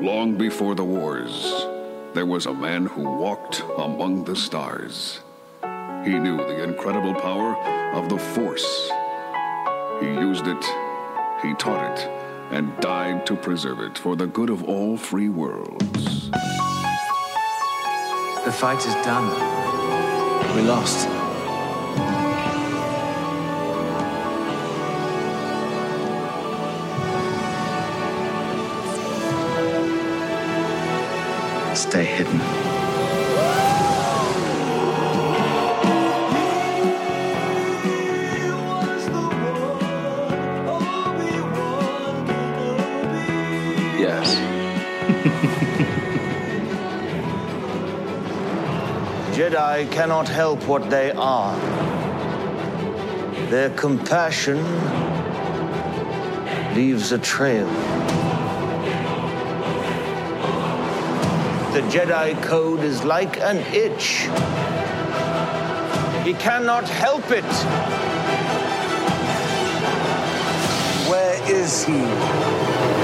Long before the wars, there was a man who walked among the stars. He knew the incredible power of the Force. He used it, he taught it, and died to preserve it for the good of all free worlds. The fight is done. We lost. Stay hidden. Yes. Jedi cannot help what they are. Their compassion leaves a trail. Jedi Code is like an itch. He cannot help it. Where is he?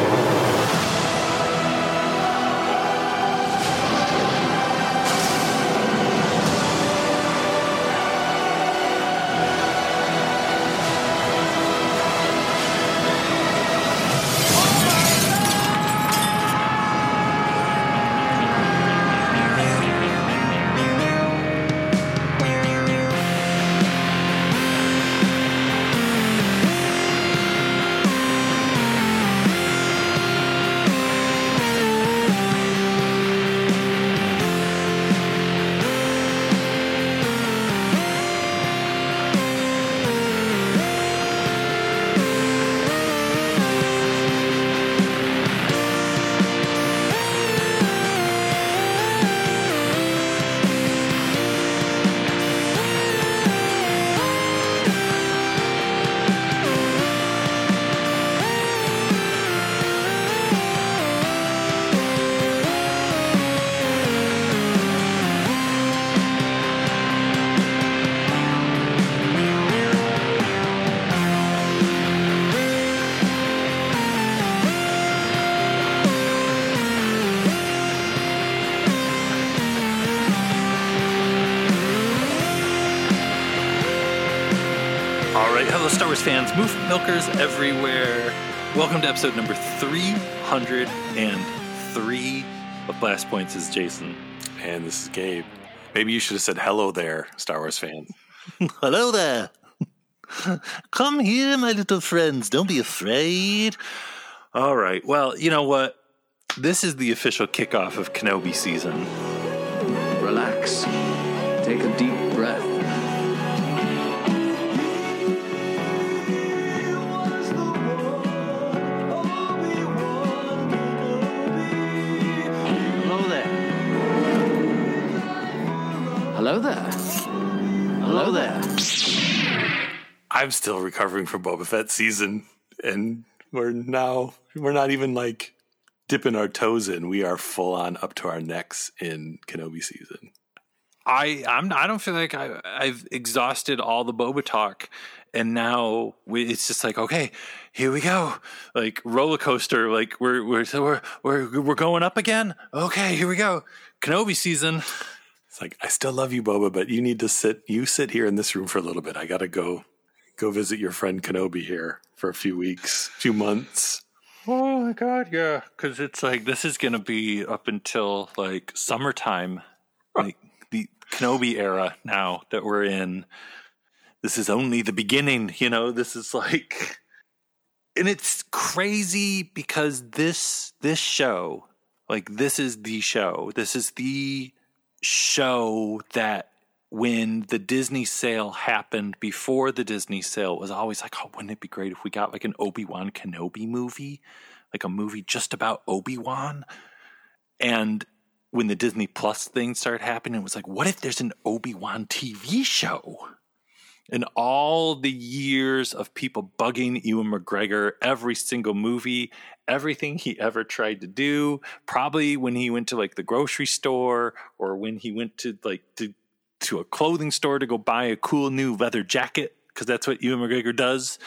Right, hello, Star Wars fans, Moof Milkers everywhere. Welcome to episode number 303 of Blast Points is Jason. And this is Gabe. Maybe you should have said hello there, Star Wars fan. Hello there. Come here, my little friends. Don't be afraid. All right, well, you know what? This is the official kickoff of Kenobi season. Relax. Take a deep breath. Hello there. Hello there. I'm still recovering from Boba Fett season, and we're now we're not even like dipping our toes in. We are full on up to our necks in Kenobi season. I I'm I don't feel like I I've exhausted all the Boba talk, and now we, it's just like okay, here we go, like roller coaster. Like we're we're so we're we're we're going up again. Okay, here we go, Kenobi season. Like I still love you, Boba, but you need to sit. You sit here in this room for a little bit. I gotta go go visit your friend Kenobi here for a few weeks, few months. Oh my god, yeah, because it's like this is gonna be up until like summertime, like the Kenobi era now that we're in. This is only the beginning, you know. This is like, and it's crazy because this this show, like this is the show. This is the show that when the Disney sale happened before the Disney sale it was always like, oh, wouldn't it be great if we got like an Obi Wan Kenobi movie, like a movie just about Obi Wan? And when the Disney Plus thing started happening, it was like, what if there's an Obi Wan TV show? And all the years of people bugging Ewan McGregor, every single movie, everything he ever tried to do, probably when he went to like the grocery store or when he went to like to to a clothing store to go buy a cool new leather jacket because that's what Ewan McGregor does.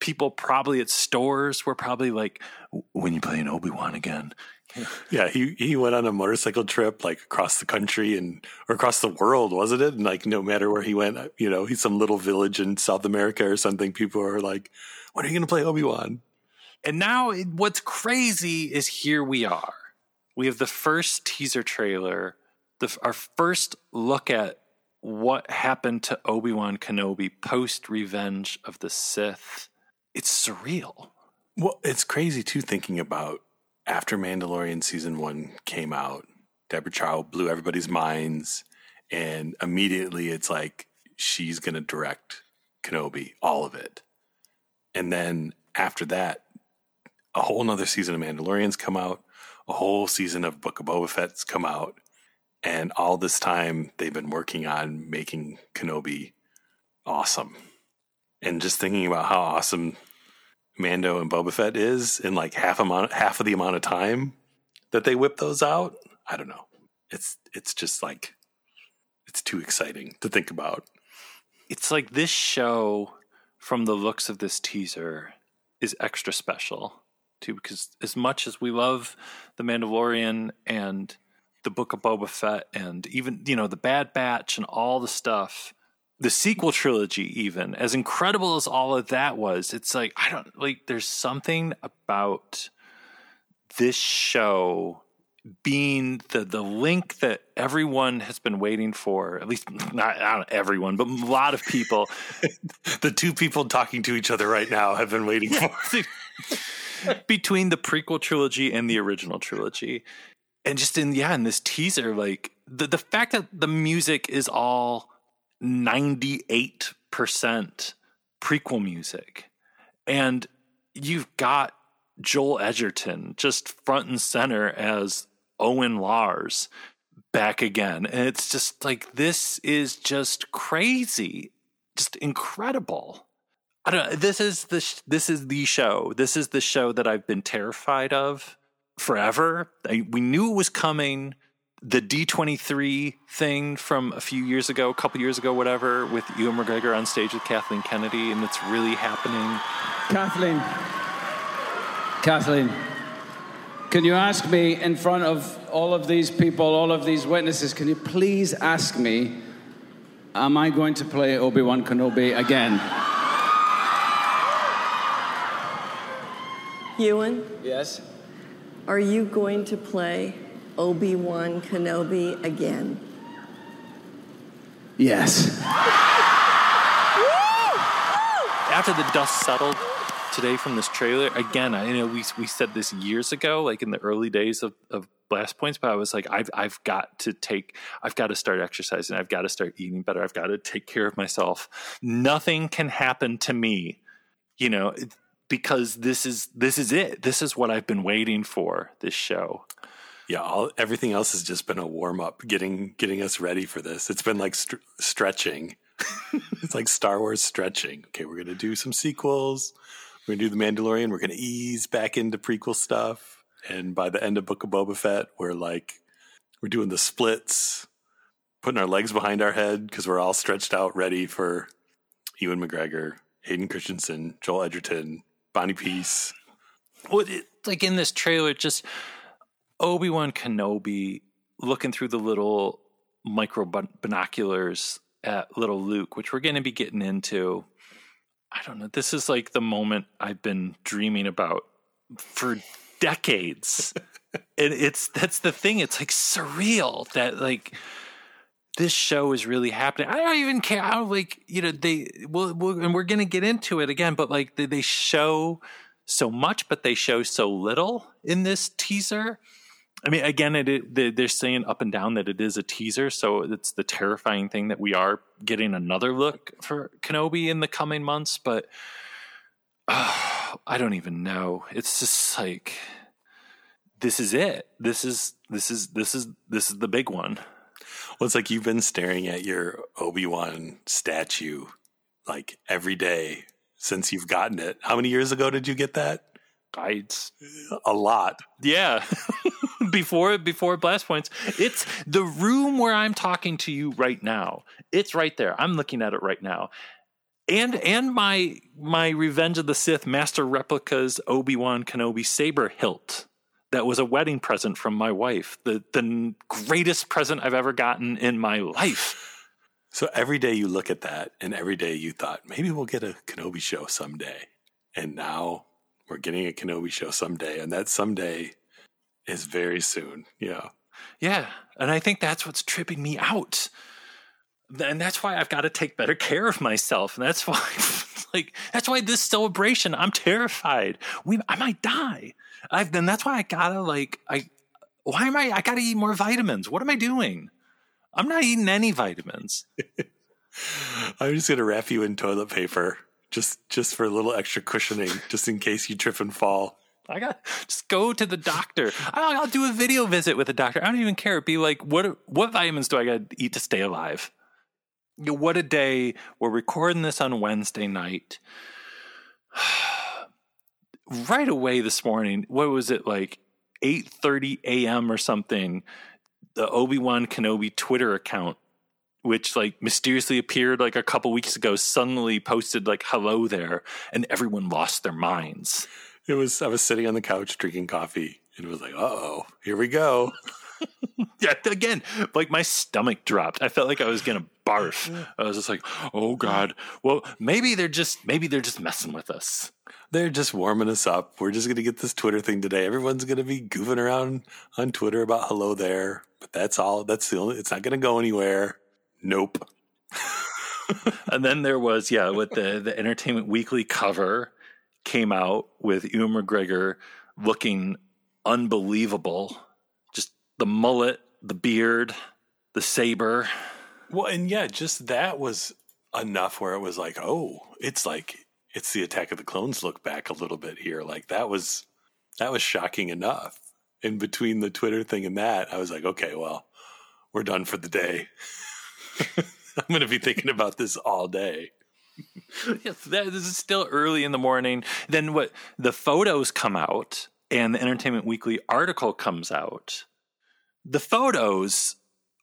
people probably at stores were probably like, "When you playing Obi Wan again?" Yeah, he he went on a motorcycle trip like across the country and or across the world, wasn't it? And like no matter where he went, you know, he's some little village in South America or something. People are like, "When are you going to play Obi Wan?" And now, what's crazy is here we are. We have the first teaser trailer, the our first look at what happened to Obi Wan Kenobi post Revenge of the Sith. It's surreal. Well, it's crazy too thinking about after Mandalorian season one came out, Deborah Chow blew everybody's minds, and immediately it's like she's going to direct Kenobi, all of it. And then after that, a whole nother season of Mandalorians come out, a whole season of Book of Boba Fett's come out, and all this time they've been working on making Kenobi awesome. And just thinking about how awesome Mando and Boba Fett is in like half amount half of the amount of time that they whip those out. I don't know. It's it's just like it's too exciting to think about. It's like this show, from the looks of this teaser, is extra special too, because as much as we love The Mandalorian and the Book of Boba Fett and even, you know, the Bad Batch and all the stuff, the sequel trilogy, even as incredible as all of that was, it's like, I don't like, there's something about this show being the the link that everyone has been waiting for at least not, not everyone but a lot of people The two people talking to each other right now have been waiting for. between the prequel trilogy and the original trilogy. And just in yeah in this teaser like the the fact that the music is all 98% prequel music. And you've got Joel Edgerton just front and center as Owen Lars back again. And it's just like this is just crazy. Just incredible I don't. Know. This is the sh- this is the show. This is the show that I've been terrified of forever. I, we knew it was coming. The D twenty three thing from a few years ago, a couple years ago, whatever, with Ewan McGregor on stage with Kathleen Kennedy, and it's really happening. Kathleen. Kathleen. Can you ask me in front of all of these people, all of these witnesses, can you please ask me, am I going to play Obi Wan Kenobi again? Ewan, Yes. are you going to play Obi Wan Kenobi again? Yes. After the dust settled today from this trailer, again, I you know we we said this years ago, like in the early days of, of Blast Points, but I was like, I've I've got to take, I've got to start exercising, I've got to start eating better, I've got to take care of myself. Nothing can happen to me, you know, it- because this is this is it. This is what I've been waiting for. This show. Yeah, all, everything else has just been a warm up, getting getting us ready for this. It's been like str stretching. it's like Star Wars stretching. Okay, we're gonna do some sequels. We're gonna do the Mandalorian. We're gonna ease back into prequel stuff, and by the end of Book of Boba Fett, we're like we're doing the splits, putting our legs behind our head because we're all stretched out, ready for Ewan McGregor, Hayden Christensen, Joel Edgerton, Bonnie Piesse. Well, it, like in this trailer, just Obi Wan Kenobi looking through the little micro binoculars at little Luke, which we're going to be getting into. I don't know. This is like the moment I've been dreaming about for decades. and it's that's the thing. It's like surreal that like this show is really happening. I don't even care. I don't like you know they well, and we're gonna get into it again, but like they, they show so much, but they show so little in this teaser. I mean, again, it, it they- they're saying up and down that it is a teaser, so it's the terrifying thing that we are getting another look for Kenobi in the coming months. But uh, I don't even know. It's just like this is it. This is this is this is this is the big one. Well, it's like you've been staring at your Obi Wan statue like every day since you've gotten it. How many years ago did you get that? I A lot. Yeah. before before blast points. It's the room where I'm talking to you right now. It's right there. I'm looking at it right now. and and my my Revenge of the Sith Master Replicas Obi Wan Kenobi saber hilt. That was a wedding present from my wife. The the greatest present I've ever gotten in my life. So every day you look at that, and every day you thought maybe we'll get a Kenobi show someday, and now we're getting a Kenobi show someday, and that someday is very soon. Yeah, yeah, and I think that's what's tripping me out and that's why I've got to take better care of myself. And that's why, like, that's why this celebration, I'm terrified. We, I might die. I've then that's why I gotta like, I, why am I? I gotta eat more vitamins. What am I doing? I'm not eating any vitamins. I'm just gonna wrap you in toilet paper, just just for a little extra cushioning, just in case you trip and fall. I got just go to the doctor. I'll, I'll, do a video visit with the doctor. I don't even care. Be like, what what vitamins do I got to eat to stay alive? you know, what a day. We're recording this on Wednesday night. right away this morning, what was it like 8:30 a.m. or something? The Obi-Wan Kenobi Twitter account which like mysteriously appeared like a couple weeks ago suddenly posted like hello there and everyone lost their minds. It was I was sitting on the couch drinking coffee and it was like, "Uh-oh, here we go." yeah, again, like my stomach dropped. I felt like I was gonna barf. I was just like, oh god. Well, maybe they're just maybe they're just messing with us. They're just warming us up. We're just gonna get this Twitter thing today. Everyone's gonna be goofing around on Twitter about hello there. But that's all. That's the only. It's not gonna go anywhere. Nope. and then there was yeah, with the the Entertainment Weekly cover came out with Ewan McGregor looking unbelievable the mullet, the beard, the saber. Well, and yeah, just that was enough where it was like, oh, it's like it's the Attack of the Clones look back a little bit here. Like that was that was shocking enough. In between the Twitter thing and that, I was like, okay, well, we're done for the day. I'm going to be thinking about this all day. yes, that, this is still early in the morning. Then what? The photos come out, and the Entertainment Weekly article comes out, the photos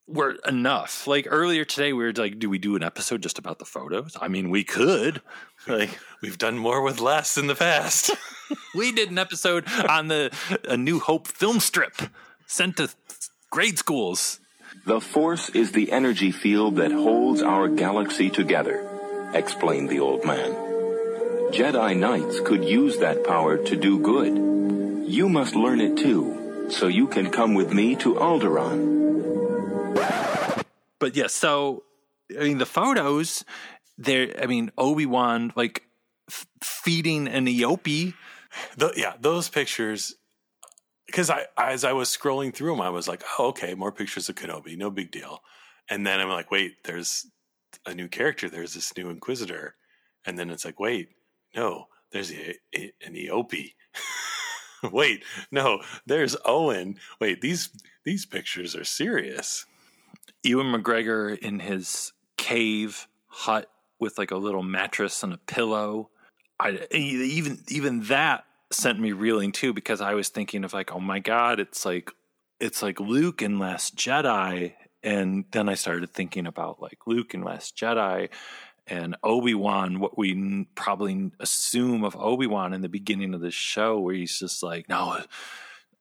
were enough. Like earlier today, we were like, "Do we do an episode just about the photos?" I mean, we could. Like we've done more with less in the past. we did an episode on the A New Hope film strip sent to grade schools. The Force is the energy field that holds our galaxy together, explained the old man. Jedi Knights could use that power to do good. You must learn it too so you can come with me to Alderaan. But yeah, so I mean the photos there I mean Obi-Wan like f- feeding an Eopie. The, yeah, those pictures because I as I was scrolling through them I was like, "Oh, okay, more pictures of Kenobi, no big deal." And then I'm like, "Wait, there's a new character. There's this new Inquisitor." And then it's like, "Wait, no, there's a, a, an Eopie." Wait, no, there's Owen. Wait, these these pictures are serious. Ewan McGregor in his cave hut with like a little mattress and a pillow. I even even that sent me reeling too because I was thinking of like, oh my god, it's like it's like Luke in Last Jedi, and then I started thinking about like Luke in Last Jedi, and Obi-Wan, what we probably assume of Obi-Wan in the beginning of the show, where he's just like, no,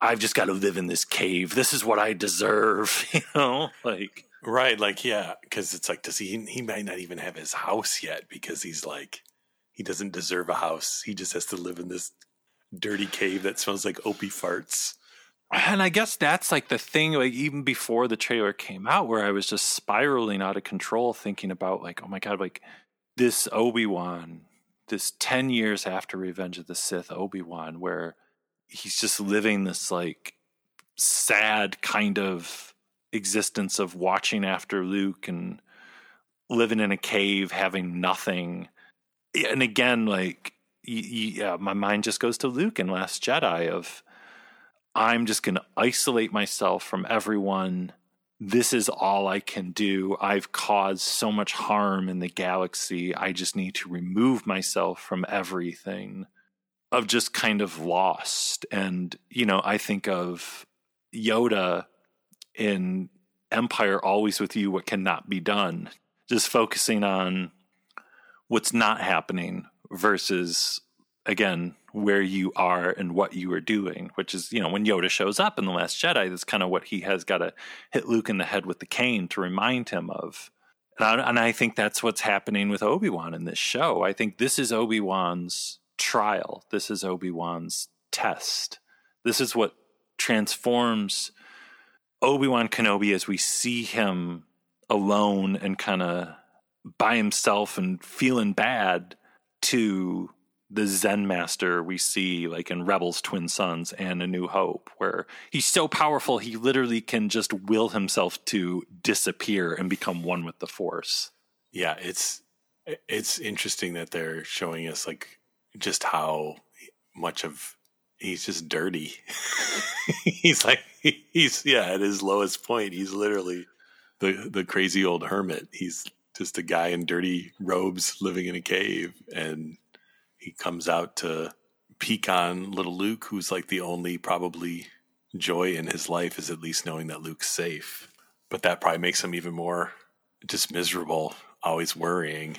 I've just got to live in this cave. This is what I deserve, you know, like. Right, like yeah, because it's like, does he? He might not even have his house yet because he's like, he doesn't deserve a house. He just has to live in this dirty cave that smells like eopie farts. And I guess that's like the thing, like even before the trailer came out, where I was just spiraling out of control, thinking about like, oh my god, like this Obi Wan, this 10 years after Revenge of the Sith Obi Wan, where he's just living this like sad kind of existence of watching after Luke and living in a cave, having nothing. And again, like, yeah, my mind just goes to Luke and Last Jedi of, I'm just going to isolate myself from everyone this is all I can do. I've caused so much harm in the galaxy. I just need to remove myself from everything of just kind of lost. And, you know, I think of Yoda in Empire always with you, what cannot be done, just focusing on what's not happening versus again where you are and what you are doing which is you know when yoda shows up in the last jedi that's kind of what he has got to hit luke in the head with the cane to remind him of. And I, and I think that's what's happening with obi-wan in this show. I think this is obi-wan's trial. This is obi-wan's test. This is what transforms obi-wan kenobi as we see him alone and kind of by himself and feeling bad to the Zen master we see like in Rebels Twin Suns and A New Hope, where he's so powerful he literally can just will himself to disappear and become one with the force. Yeah, it's it's interesting that they're showing us like just how much of he's just dirty. he's like he's yeah, at his lowest point, he's literally the the crazy old hermit. He's just a guy in dirty robes living in a cave and he comes out to peek on little Luke, who's like the only probably joy in his life is at least knowing that Luke's safe. But that probably makes him even more just miserable, always worrying.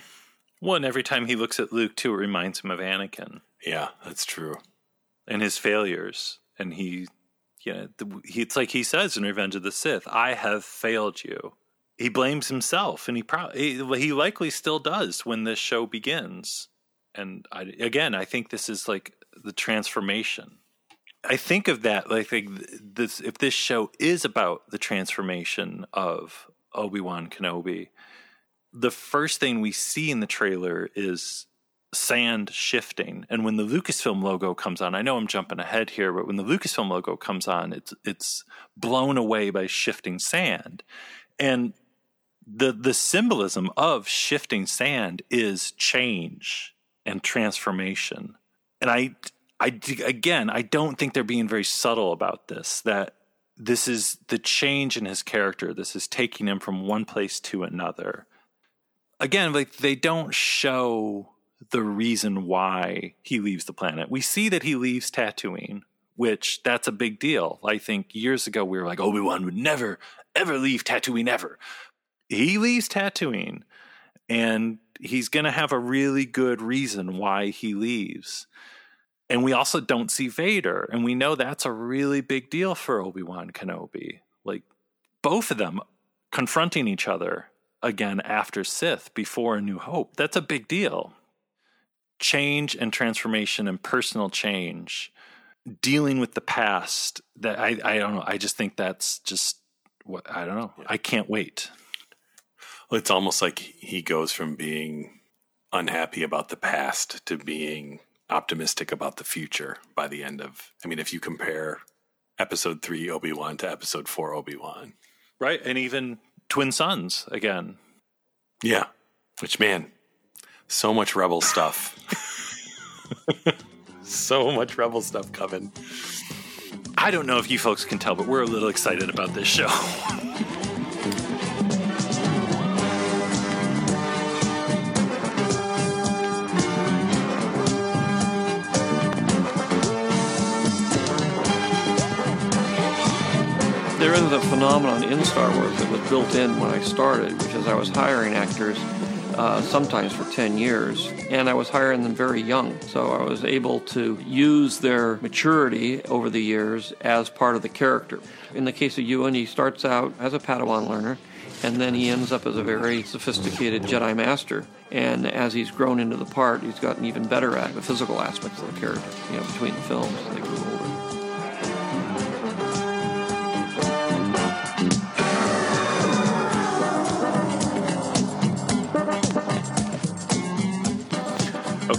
Well, and every time he looks at Luke, too, it reminds him of Anakin. Yeah, that's true. And his failures. And he, you know, he, it's like he says in Revenge of the Sith, I have failed you. He blames himself, and he probably, he, he likely still does when this show begins and I, again, I think this is like the transformation. I think of that like this if this show is about the transformation of Obi-Wan Kenobi, the first thing we see in the trailer is sand shifting. And when the Lucasfilm logo comes on, I know I'm jumping ahead here, but when the Lucasfilm logo comes on, it's it's blown away by shifting sand. And the the symbolism of shifting sand is change and transformation. And I, I again, I don't think they're being very subtle about this. That this is the change in his character. This is taking him from one place to another. Again, like they don't show the reason why he leaves the planet. We see that he leaves Tatooine, which that's a big deal. I think years ago we were like Obi Wan would never ever leave Tatooine ever. He leaves Tatooine, and he's going to have a really good reason why he leaves. And we also don't see Vader, and we know that's a really big deal for Obi-Wan Kenobi. Like both of them confronting each other again after Sith before A New Hope. That's a big deal. Change and transformation and personal change, dealing with the past. That I, I don't know. I just think that's just what I don't know. I can't wait. It's almost like he goes from being unhappy about the past to being optimistic about the future by the end of. I mean, if you compare episode three Obi Wan to episode four Obi Wan, right, and even Twin Suns again. Yeah, which man, so much rebel stuff. so much rebel stuff coming. I don't know if you folks can tell, but we're a little excited about this show. a phenomenon in Star Wars that was built in when I started, which is I was hiring actors uh, sometimes for 10 years, and I was hiring them very young. So I was able to use their maturity over the years as part of the character. In the case of Ewan, he starts out as a Padawan learner, and then he ends up as a very sophisticated Jedi Master. And as he's grown into the part, he's gotten even better at the physical aspects of the character, you know, between the films.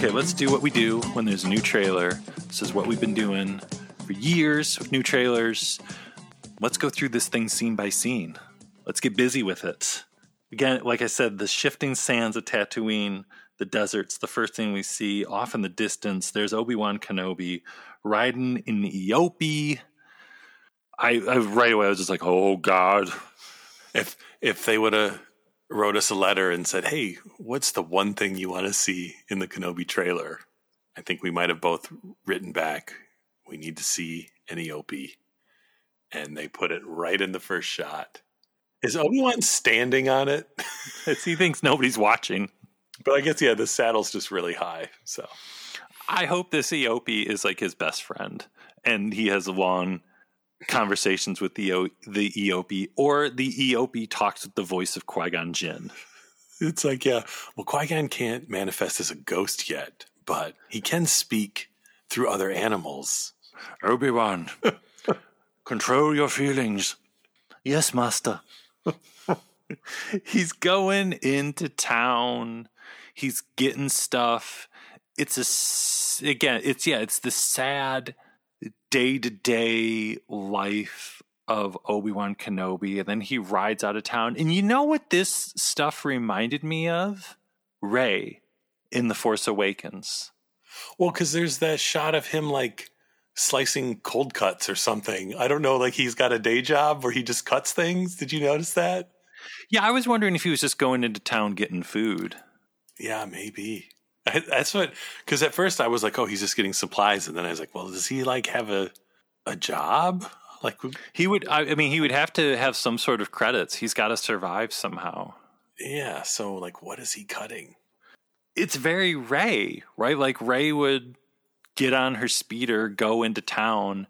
Okay, let's do what we do when there's a new trailer. This is what we've been doing for years with new trailers. Let's go through this thing scene by scene. Let's get busy with it. Again, like I said, the shifting sands of Tatooine, the deserts, the first thing we see off in the distance. There's Obi Wan Kenobi riding in Eopie. I, I right away I was just like, oh God. If if they would have wrote us a letter and said, "Hey, what's the one thing you want to see in the Kenobi trailer?" I think we might have both written back, "We need to see an Eopie," and they put it right in the first shot. Is Obi Wan standing on it? he thinks nobody's watching. But I guess yeah, the saddle's just really high. So I hope this Eopie is like his best friend, and he has long conversations with the o- the Eopie, or the Eopie talks with the voice of Qui Gon Jinn. it's like yeah, well, Qui Gon can't manifest as a ghost yet, but he can speak through other animals. Obi Wan, control your feelings. Yes, Master. He's going into town. He's getting stuff. It's a again. It's yeah. It's the sad day to day life of Obi Wan Kenobi, and then he rides out of town. And you know what this stuff reminded me of? Rey in The Force Awakens. Well, because there's that shot of him like slicing cold cuts or something. I don't know, like he's got a day job where he just cuts things. Did you notice that? Yeah, I was wondering if he was just going into town getting food. Yeah, maybe. I, that's what. Because at first I was like, oh, he's just getting supplies, and then I was like, well, does he like have a a job? Like He would. I, I mean, he would have to have some sort of credits. He's got to survive somehow. yeah. So like, what is he cutting? It's very Rey, right? Like Rey would get on her speeder, go into town,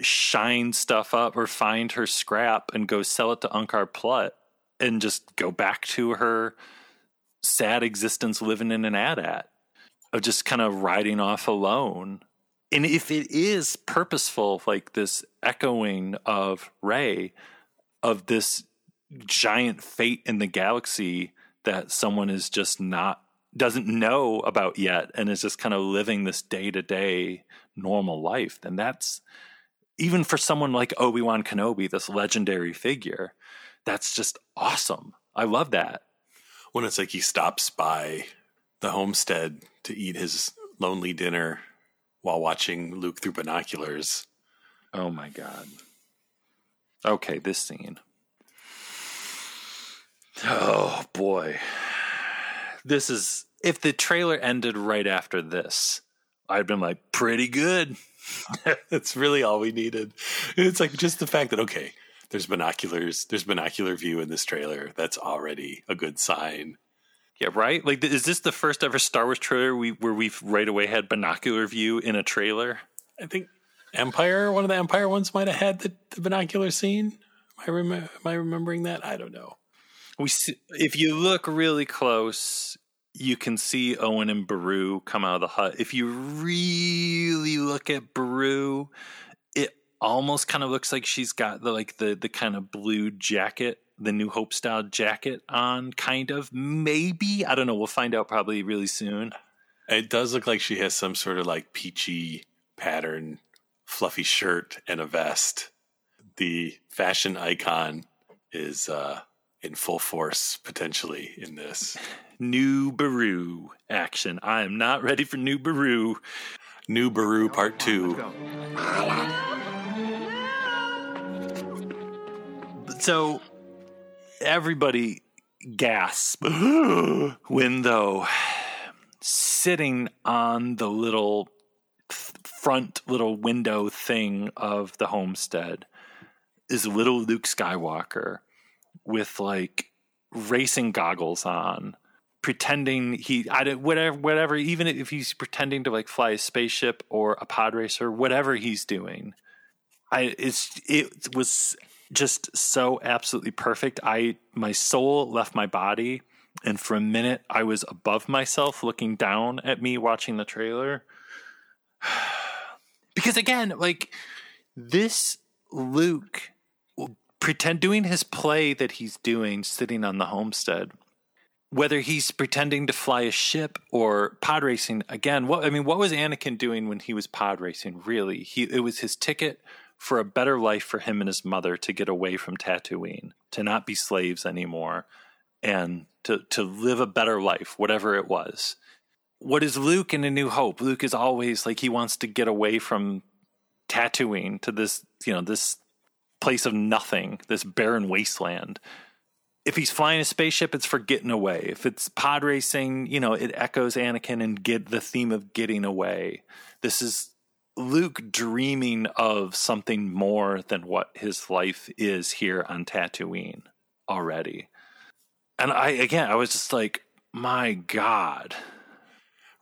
shine stuff up, or find her scrap and go sell it to Unkar Plutt, and just go back to her sad existence living in an AT-AT of just kind of riding off alone. And if it is purposeful, like this echoing of Rey, of this giant fate in the galaxy that someone is just not doesn't know about yet and is just kind of living this day-to-day normal life then that's even for someone like Obi-Wan Kenobi this legendary figure that's just awesome i love that When it's like he stops by the homestead to eat his lonely dinner while watching Luke through binoculars. oh my god okay this scene oh boy this is if the trailer ended right after this i'd been like pretty good That's really all we needed. It's like just the fact that okay, there's binoculars, there's binocular view in this trailer. That's already a good sign. Yeah, right. Like, is this the first ever Star Wars trailer we where we've right away had binocular view in a trailer? I think Empire, one of the Empire ones, might have had the, the binocular scene. Am I, rem- am I remembering that? I don't know. We see, if you look really close, you can see Owen and Beru come out of the hut. If you really look at Beru, almost kind of looks like she's got the like the the kind of blue jacket, the New Hope style jacket on, kind of. Maybe I don't know. We'll find out probably really soon. It does look like she has some sort of like peachy pattern, fluffy shirt and a vest. The fashion icon is uh, in full force potentially in this. New Beru action. I am not ready for New Beru. New Beru Part 2. So everybody gasp when though sitting on the little front little window thing of the homestead is little Luke Skywalker with like racing goggles on pretending he I don't whatever whatever even if he's pretending to like fly a spaceship or a pod racer whatever he's doing I it's it was just so absolutely perfect. I my soul left my body and for a minute I was above myself looking down at me watching the trailer. because again, like this Luke pretend doing his play that he's doing sitting on the homestead whether he's pretending to fly a ship or pod racing again what i mean what was anakin doing when he was pod racing really he it was his ticket for a better life for him and his mother to get away from Tatooine, to not be slaves anymore, and to to live a better life, whatever it was. What is Luke in A New Hope? Luke is always like he wants to get away from Tatooine to this, you know, this place of nothing, this barren wasteland. If he's flying a spaceship, it's for getting away. If it's pod racing, you know, it echoes Anakin and get the theme of getting away. This is Luke dreaming of something more than what his life is here on Tatooine already. And I again I was just like my God.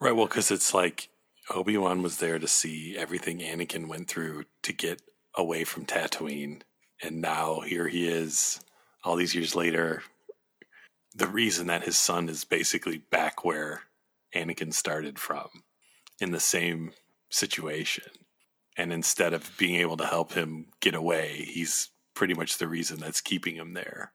Right. Well, because it's like Obi Wan was there to see everything Anakin went through to get away from Tatooine. And now here he is, all these years later. The reason that his son is basically back where Anakin started from in the same situation. And instead of being able to help him get away, he's pretty much the reason that's keeping him there.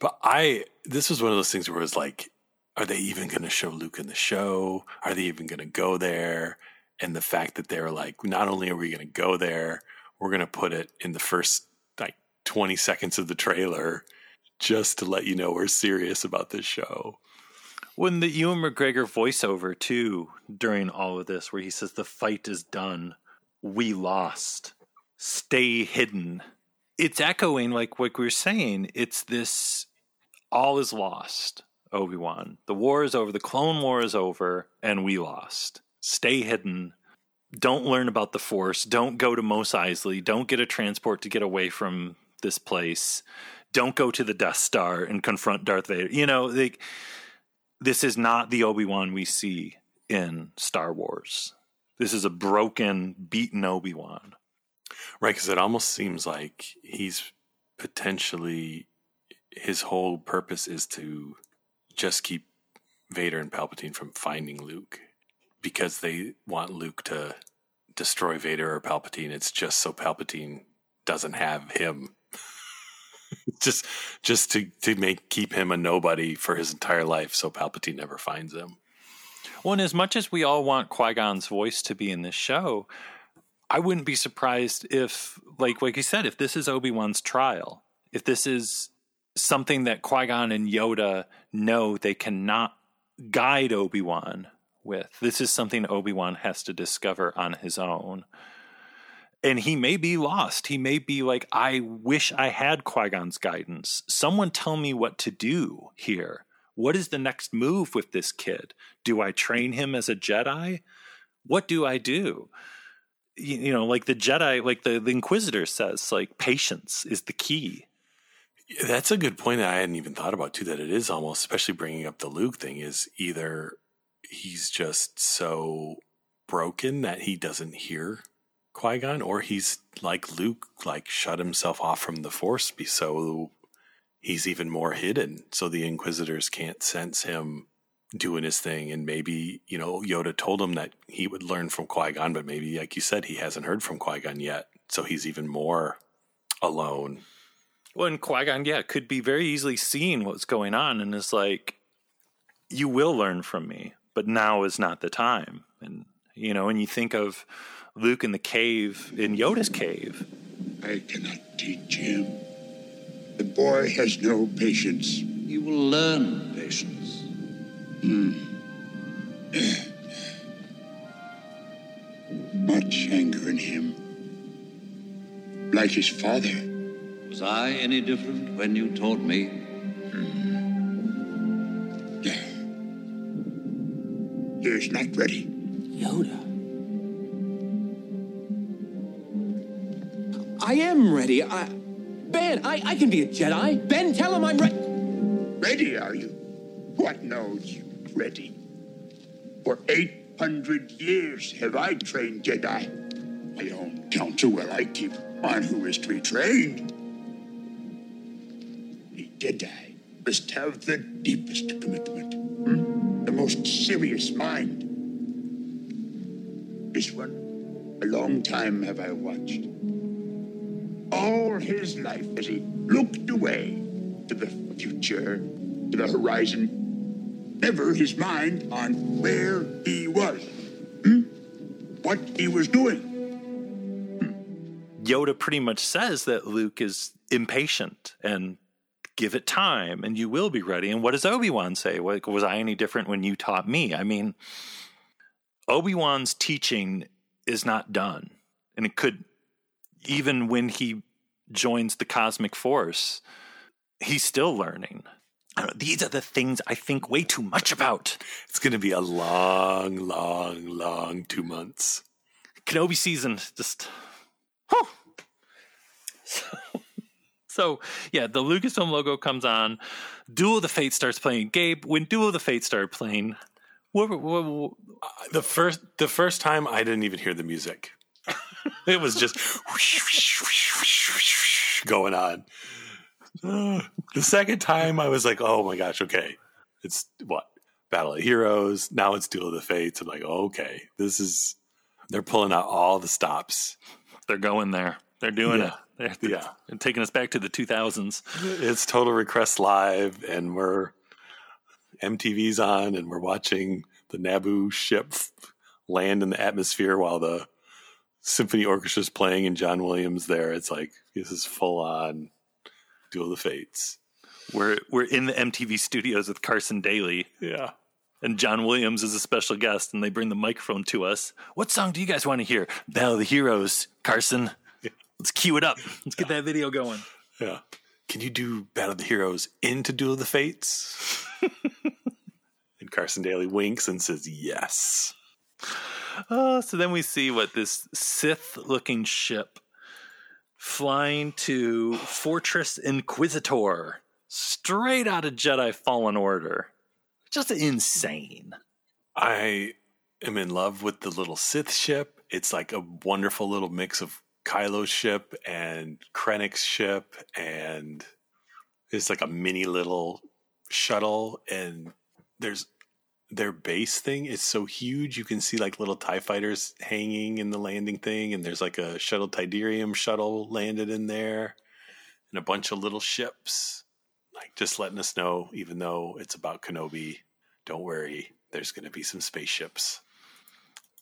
But I, this was one of those things where it was like, are they even going to show Luke in the show? Are they even going to go there? And the fact that they're like, not only are we going to go there, we're going to put it in the first like 20 seconds of the trailer just to let you know we're serious about this show. When the Ewan McGregor voiceover too during all of this, where he says the fight is done, we lost, stay hidden. It's echoing like what we're saying. It's this all is lost, Obi Wan. The war is over. The Clone War is over, and we lost. Stay hidden. Don't learn about the Force. Don't go to Mos Eisley. Don't get a transport to get away from this place. Don't go to the Death Star and confront Darth Vader. You know, like this is not the Obi Wan we see in Star Wars. This is a broken, beaten Obi Wan. Right, because it almost seems like he's potentially his whole purpose is to just keep Vader and Palpatine from finding Luke because they want Luke to destroy Vader or Palpatine. It's just so Palpatine doesn't have him. just just to to make keep him a nobody for his entire life so Palpatine never finds him. Well, and as much as we all want Qui Gon's voice to be in this show, I wouldn't be surprised if, like, like you said, if this is Obi Wan's trial, if this is something that Qui Gon and Yoda know they cannot guide Obi Wan with, this is something Obi Wan has to discover on his own. And he may be lost. He may be like, I wish I had Qui Gon's guidance. Someone tell me what to do here. What is the next move with this kid? Do I train him as a Jedi? What do I do? You, you know, like the Jedi, like the, the Inquisitor says, like patience is the key. That's a good point that I hadn't even thought about too. That it is almost, especially bringing up the Luke thing, is either he's just so broken that he doesn't hear Qui Gon, or he's like Luke, like shut himself off from the Force, be so he's even more hidden, so the Inquisitors can't sense him doing his thing. And maybe you know Yoda told him that he would learn from Qui Gon, but maybe, like you said, he hasn't heard from Qui Gon yet, so he's even more alone. Well, and Qui Gon, yeah, could be very easily seeing what's going on, and is like, "You will learn from me, but now is not the time." And you know, and you think of Luke in the cave, in Yoda's cave. I cannot teach him. The boy has no patience. He will learn patience. Hmm. Much anger in him. Like his father. Was I any different when you taught me? Hmm. He is not ready. Yoda. I am ready. I, Ben, I, I can be a Jedi. Ben, tell him I'm ready. Ready, are you? What knows you ready? For 800 years have I trained Jedi. My own counsel will I keep on who is to be trained. A Jedi must have the deepest commitment, hmm? the most serious mind. This one, a long time have I watched all his life as he looked away to the future, to the horizon, never his mind on where he was, hmm? what he was doing. Yoda pretty much says that Luke is impatient and give it time and you will be ready. And what does Obi Wan say? Was I any different when you taught me? I mean, Obi Wan's teaching is not done. And it could even when he joins the cosmic force, he's still learning. These are the things I think way too much about. It's going to be a long, long, long two months. Kenobi season just. Huh. So yeah, the Lucasfilm logo comes on. Duel of the Fate starts playing. Gabe, when Duel of the Fate started playing, what, what, what, uh, the first the first time I didn't even hear the music. It was just going on. the second time I was like, oh my gosh, okay. It's what? Battle of Heroes. Now it's Duel of the Fates. I'm like, oh, okay, this is they're pulling out all the stops. They're going there. They're doing Yeah. it. They're, they're Yeah. taking us back to the 2000s. It's Total Request Live, and we're MTV's on, and we're watching the Naboo ship land in the atmosphere while the symphony orchestra's playing, and John Williams there. It's like this is full on Duel of the Fates. We're we're in the MTV studios with Carson Daly. Yeah. And John Williams is a special guest, and they bring the microphone to us. What song do you guys want to hear? Battle of the Heroes, Carson. Let's cue it up. Let's get that video going. Yeah. Can you do Battle of the Heroes into Duel of the Fates? and Carson Daly winks and says yes. Uh, so then we see what this Sith looking ship flying to Fortress Inquisitor, straight out of Jedi Fallen Order. Just insane. I am in love with the little Sith ship. It's like a wonderful little mix of Kylo's ship and Krennic's ship, and it's like a mini little shuttle. And there's their base thing is so huge you can see like little tie fighters hanging in the landing thing and there's like a shuttle Tydirium shuttle landed in there and a bunch of little ships like just letting us know even though it's about kenobi don't worry there's going to be some spaceships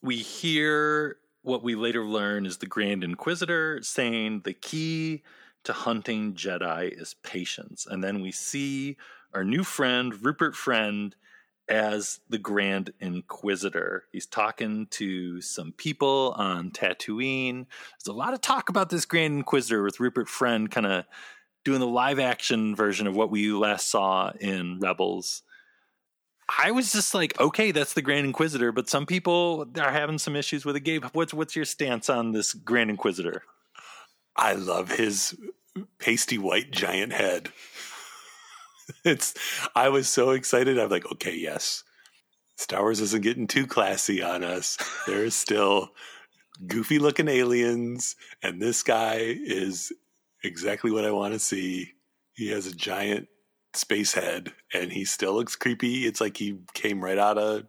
we hear what we later learn is the Grand Inquisitor saying the key to hunting Jedi is patience. And then we see our new friend, Rupert Friend, as the Grand Inquisitor. He's talking to some people on Tatooine. There's a lot of talk about this Grand Inquisitor with Rupert Friend kind of doing the live action version of what we last saw in Rebels. I was just like, okay, that's the Grand Inquisitor, but some people are having some issues with it. Gabe, what's what's your stance on this Grand Inquisitor? i love his pasty white giant head it's i was so excited. I'm like okay yes. Star wars isn't getting too classy on us. There's still goofy looking aliens and this guy is exactly what i want to see. He has a giant space head and he still looks creepy. It's like he came right out of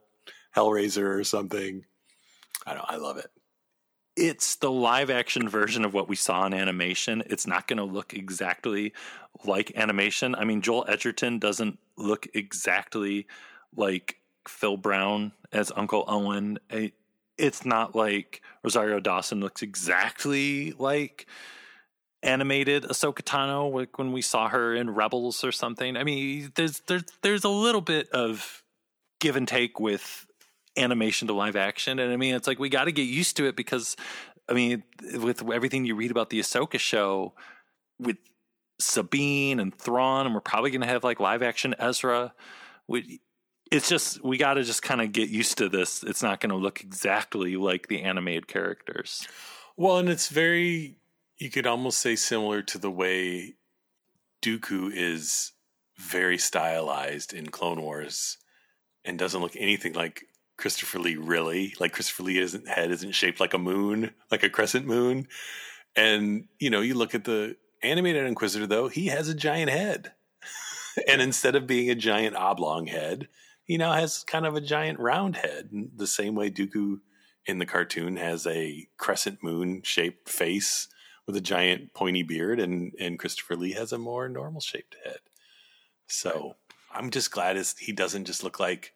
hellraiser or something. I don't i love it It's the live action version of what we saw in animation. It's not going to look exactly like animation. I mean, Joel Edgerton doesn't look exactly like Phil Brown as Uncle Owen. It's not like Rosario Dawson looks exactly like animated Ahsoka Tano like when we saw her in Rebels or something. I mean, there's there's there's a little bit of give and take with animation to live action, and I mean, it's like we got to get used to it because, I mean, with everything you read about the Ahsoka show, with Sabine and Thrawn, and we're probably going to have like live action Ezra. We, it's just we got to just kind of get used to this. It's not going to look exactly like the animated characters. Well, and it's very, you could almost say similar to the way Dooku is very stylized in Clone Wars and doesn't look anything like Christopher Lee, really. Like Christopher Lee isn't head isn't shaped like a moon, like a crescent moon. And, you know, you look at the animated Inquisitor, though, he has a giant head. and instead of being a giant oblong head, he now has kind of a giant round head, the same way Dooku in the cartoon has a crescent moon shaped face with a giant pointy beard, and and Christopher Lee has a more normal shaped head. So I'm just glad he doesn't just look like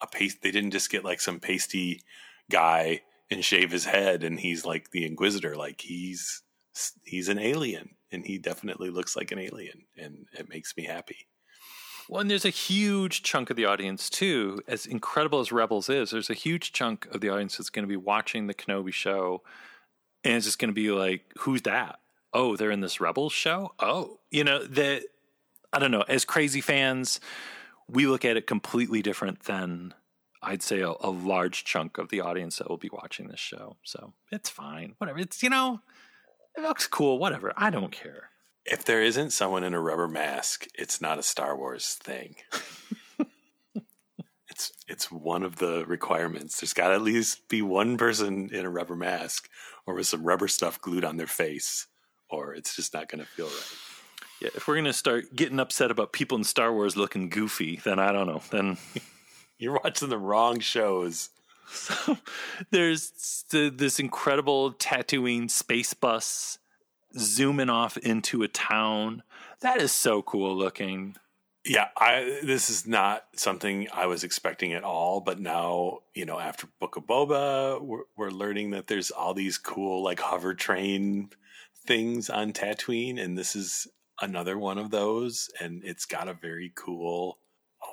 a paste. They didn't just get like some pasty guy and shave his head, and he's like the Inquisitor. Like he's he's an alien, and he definitely looks like an alien, and it makes me happy. Well, and there's a huge chunk of the audience too. As incredible as Rebels is, there's a huge chunk of the audience that's going to be watching the Kenobi show, and it's just going to be like, "Who's that? Oh, they're in this Rebels show. Oh, you know that. I don't know. As crazy fans, we look at it completely different than I'd say a, a large chunk of the audience that will be watching this show. So it's fine. Whatever. It's you know, it looks cool. Whatever. I don't care. If there isn't someone in a rubber mask, it's not a Star Wars thing. it's it's one of the requirements. There's got to at least be one person in a rubber mask or with some rubber stuff glued on their face, or it's just not going to feel right. Yeah, if we're gonna start getting upset about people in Star Wars looking goofy, then I don't know. Then You're watching the wrong shows. So there's th- this incredible Tatooine space bus zooming off into a town. That is so cool looking. Yeah, I this is not something I was expecting at all, but now, you know, after Book of Boba, we're, we're learning that there's all these cool like hover train things on Tatooine and this is another one of those and it's got a very cool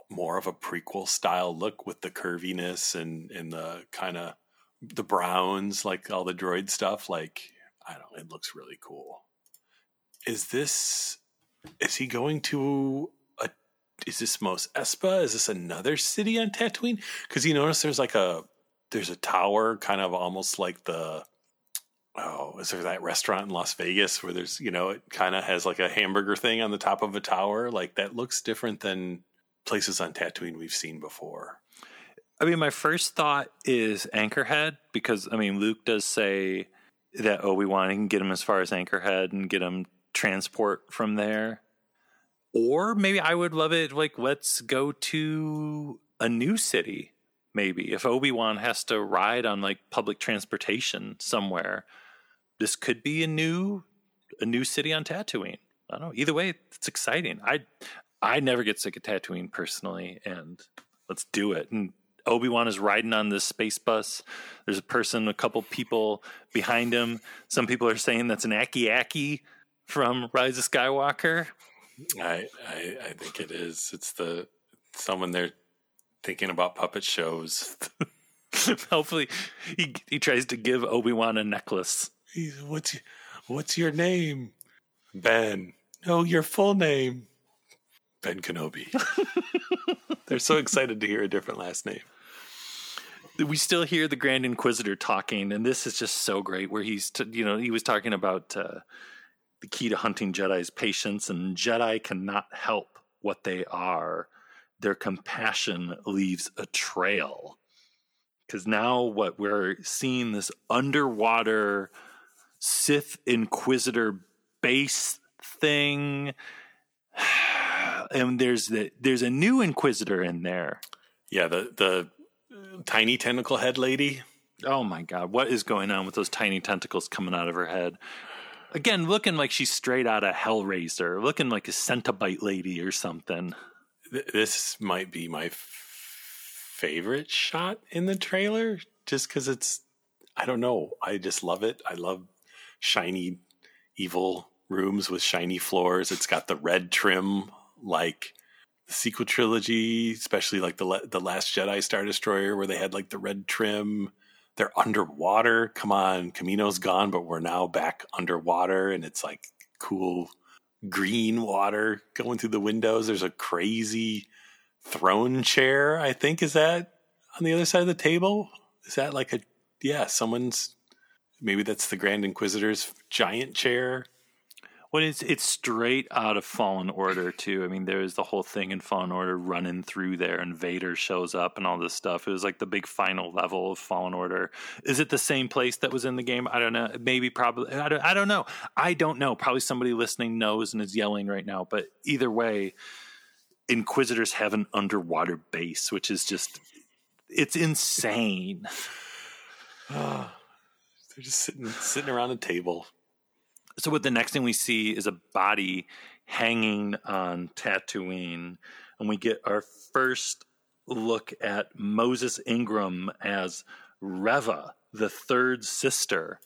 more of a prequel style look with the curviness and and the kind of the browns like all the droid stuff like I don't it looks really cool. Is this is he going to a is this Mos Espa? Is this another city on Tatooine? Cuz you notice there's like a there's a tower kind of almost like the oh, is there that restaurant in Las Vegas where there's, you know, it kind of has like a hamburger thing on the top of a tower? Like that looks different than places on Tatooine we've seen before. I mean, my first thought is Anchorhead because I mean, Luke does say that Obi Wan can get him as far as Anchorhead and get him transport from there. Or maybe I would love it like let's go to a new city. Maybe if Obi Wan has to ride on like public transportation somewhere, this could be a new a new city on Tatooine. I don't know. Either way, it's exciting. I I never get sick of Tatooine personally, and let's do it. And Obi Wan is riding on this space bus. There's a person, a couple people behind him. Some people are saying that's an Aki Aki from Rise of Skywalker. I, I I think it is. It's the someone they're thinking about puppet shows. Hopefully, he he tries to give Obi Wan a necklace. He's, what's what's your name? Ben. No, your full name. Ben Kenobi. They're so excited to hear a different last name. We still hear the Grand Inquisitor talking, and this is just so great. Where he's, t- you know, he was talking about uh, the key to hunting Jedi's patience, and Jedi cannot help what they are. Their compassion leaves a trail. Because now, what we're seeing this underwater Sith Inquisitor base thing and there's the there's a new inquisitor in there. Yeah, the the uh, tiny tentacle head lady. Oh my god, what is going on with those tiny tentacles coming out of her head? Again, looking like she's straight out of Hellraiser, looking like a Cenobite lady or something. This might be my f- favorite shot in the trailer, just because it's. I don't know. I just love it. I love shiny, evil rooms with shiny floors. It's got the red trim like the sequel trilogy, especially like the the Last Jedi Star Destroyer, where they had like the red trim. They're underwater. Come on, Kamino's gone, but we're now back underwater, and it's like cool green water going through the windows. There's a crazy throne chair. I think is that on the other side of the table. Is that like a yeah? Someone's maybe that's the Grand Inquisitor's giant chair. Well, it's it's straight out of Fallen Order too. I mean, there's the whole thing in Fallen Order running through there, and Vader shows up and all this stuff. It was like the big final level of Fallen Order. Is it the same place that was in the game? I don't know. Maybe, probably. I don't. I don't know. I don't know. Probably somebody listening knows and is yelling right now. But either way, Inquisitors have an underwater base, which is just it's insane. Ah. They're just sitting sitting around a table so what the next thing we see is a body hanging on Tatooine, and we get our first look at Moses Ingram as Reva, the third sister.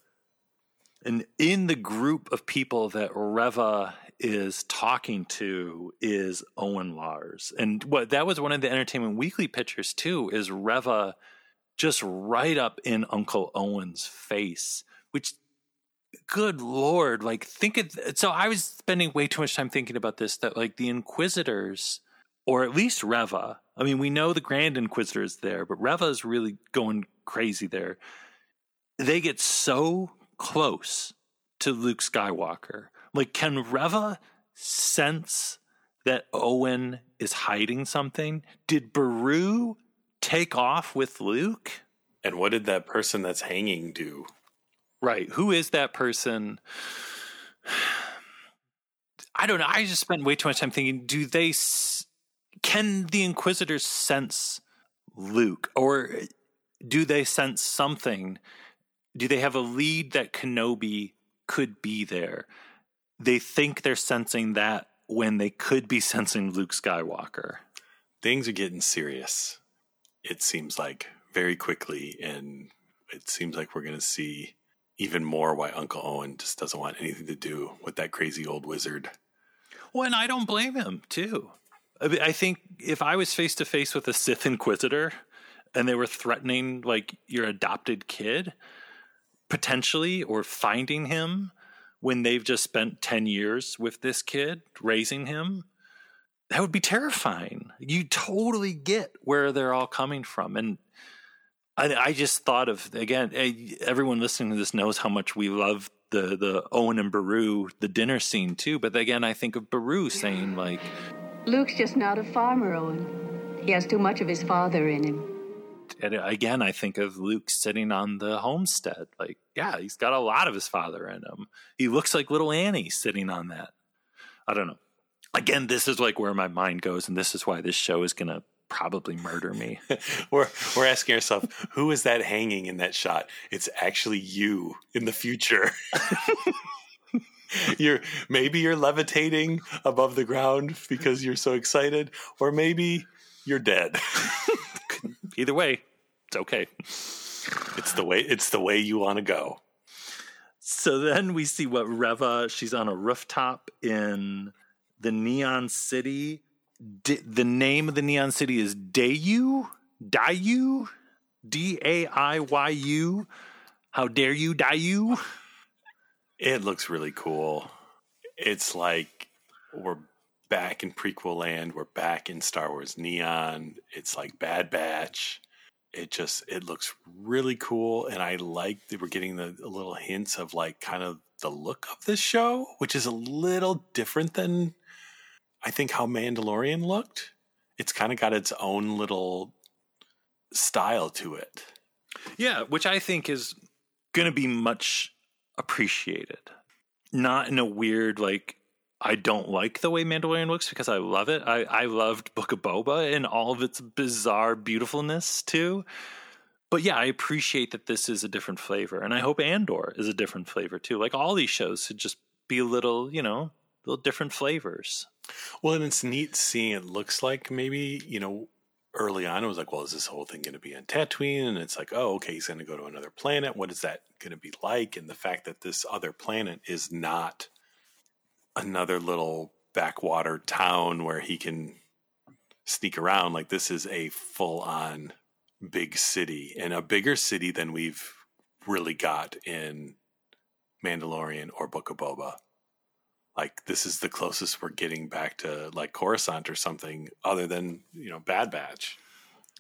And in the group of people that Reva is talking to is Owen Lars. And what that was one of the Entertainment Weekly pictures too, is Reva just right up in Uncle Owen's face, which good lord like think of so i was spending way too much time thinking about this that like the inquisitors or at least reva i mean we know the grand inquisitor is there but reva is really going crazy there they get so close to luke skywalker Like, can Reva sense that Owen is hiding something? Did Beru take off with Luke? And what did that person that's hanging do? Right. Who is that person? I don't know. I just spent way too much time thinking do they, can the Inquisitors sense Luke? Or do they sense something? Do they have a lead that Kenobi could be there? They think they're sensing that when they could be sensing Luke Skywalker. Things are getting serious. It seems like very quickly, and it seems like we're going to see even more why Uncle Owen just doesn't want anything to do with that crazy old wizard. Well, and I don't blame him too. I, think if I was face to face with a Sith Inquisitor and they were threatening like your adopted kid, potentially, or finding him when they've just spent 10 years with this kid, raising him, that would be terrifying. You totally get where they're all coming from. And I, I just thought of, again, eh, everyone listening to this knows how much we love the, the Owen and Beru, the dinner scene too. But again, I think of Beru saying, like, Luke's just not a farmer, Owen. He has too much of his father in him. and again, I think of Luke sitting on the homestead. Like, yeah, he's got a lot of his father in him. He looks like little Annie sitting on that. I don't know. Again, this is like where my mind goes, and this is why this show is going to probably murder me. we're we're asking ourselves, who is that hanging in that shot? It's actually you in the future. you're maybe you're levitating above the ground because you're so excited, or maybe you're dead. Either way, it's okay. It's the way it's the way you want to go. So then we see what Reva, she's on a rooftop in the Neon City. D- the name of the Neon City is Daiyu? Daiyu? D A I Y U? How dare you, Daiyu? It looks really cool. It's like we're back in prequel land. We're back in Star Wars Neon. It's like Bad Batch. It just it looks really cool, and I like that we're getting the little hints of like kind of the look of this show, which is a little different than I think how Mandalorian looked. It's kind of got its own little style to it. Yeah, which I think is going to be much appreciated. Not in a weird, like, I don't like the way Mandalorian looks because I love it. I, I loved Book of Boba and all of its bizarre beautifulness too. But yeah, I appreciate that this is a different flavor. And I hope Andor is a different flavor too. Like all these shows should just be a little, you know, little different flavors. Well, and it's neat seeing it looks like maybe, you know, early on it was like, well, is this whole thing going to be on Tatooine? And it's like, oh, okay, he's going to go to another planet. What is that going to be like? And the fact that this other planet is not another little backwater town where he can sneak around, like this is a full on big city and a bigger city than we've really got in Mandalorian or Book of Boba like this is the closest we're getting back to like Coruscant or something other than you know Bad Batch.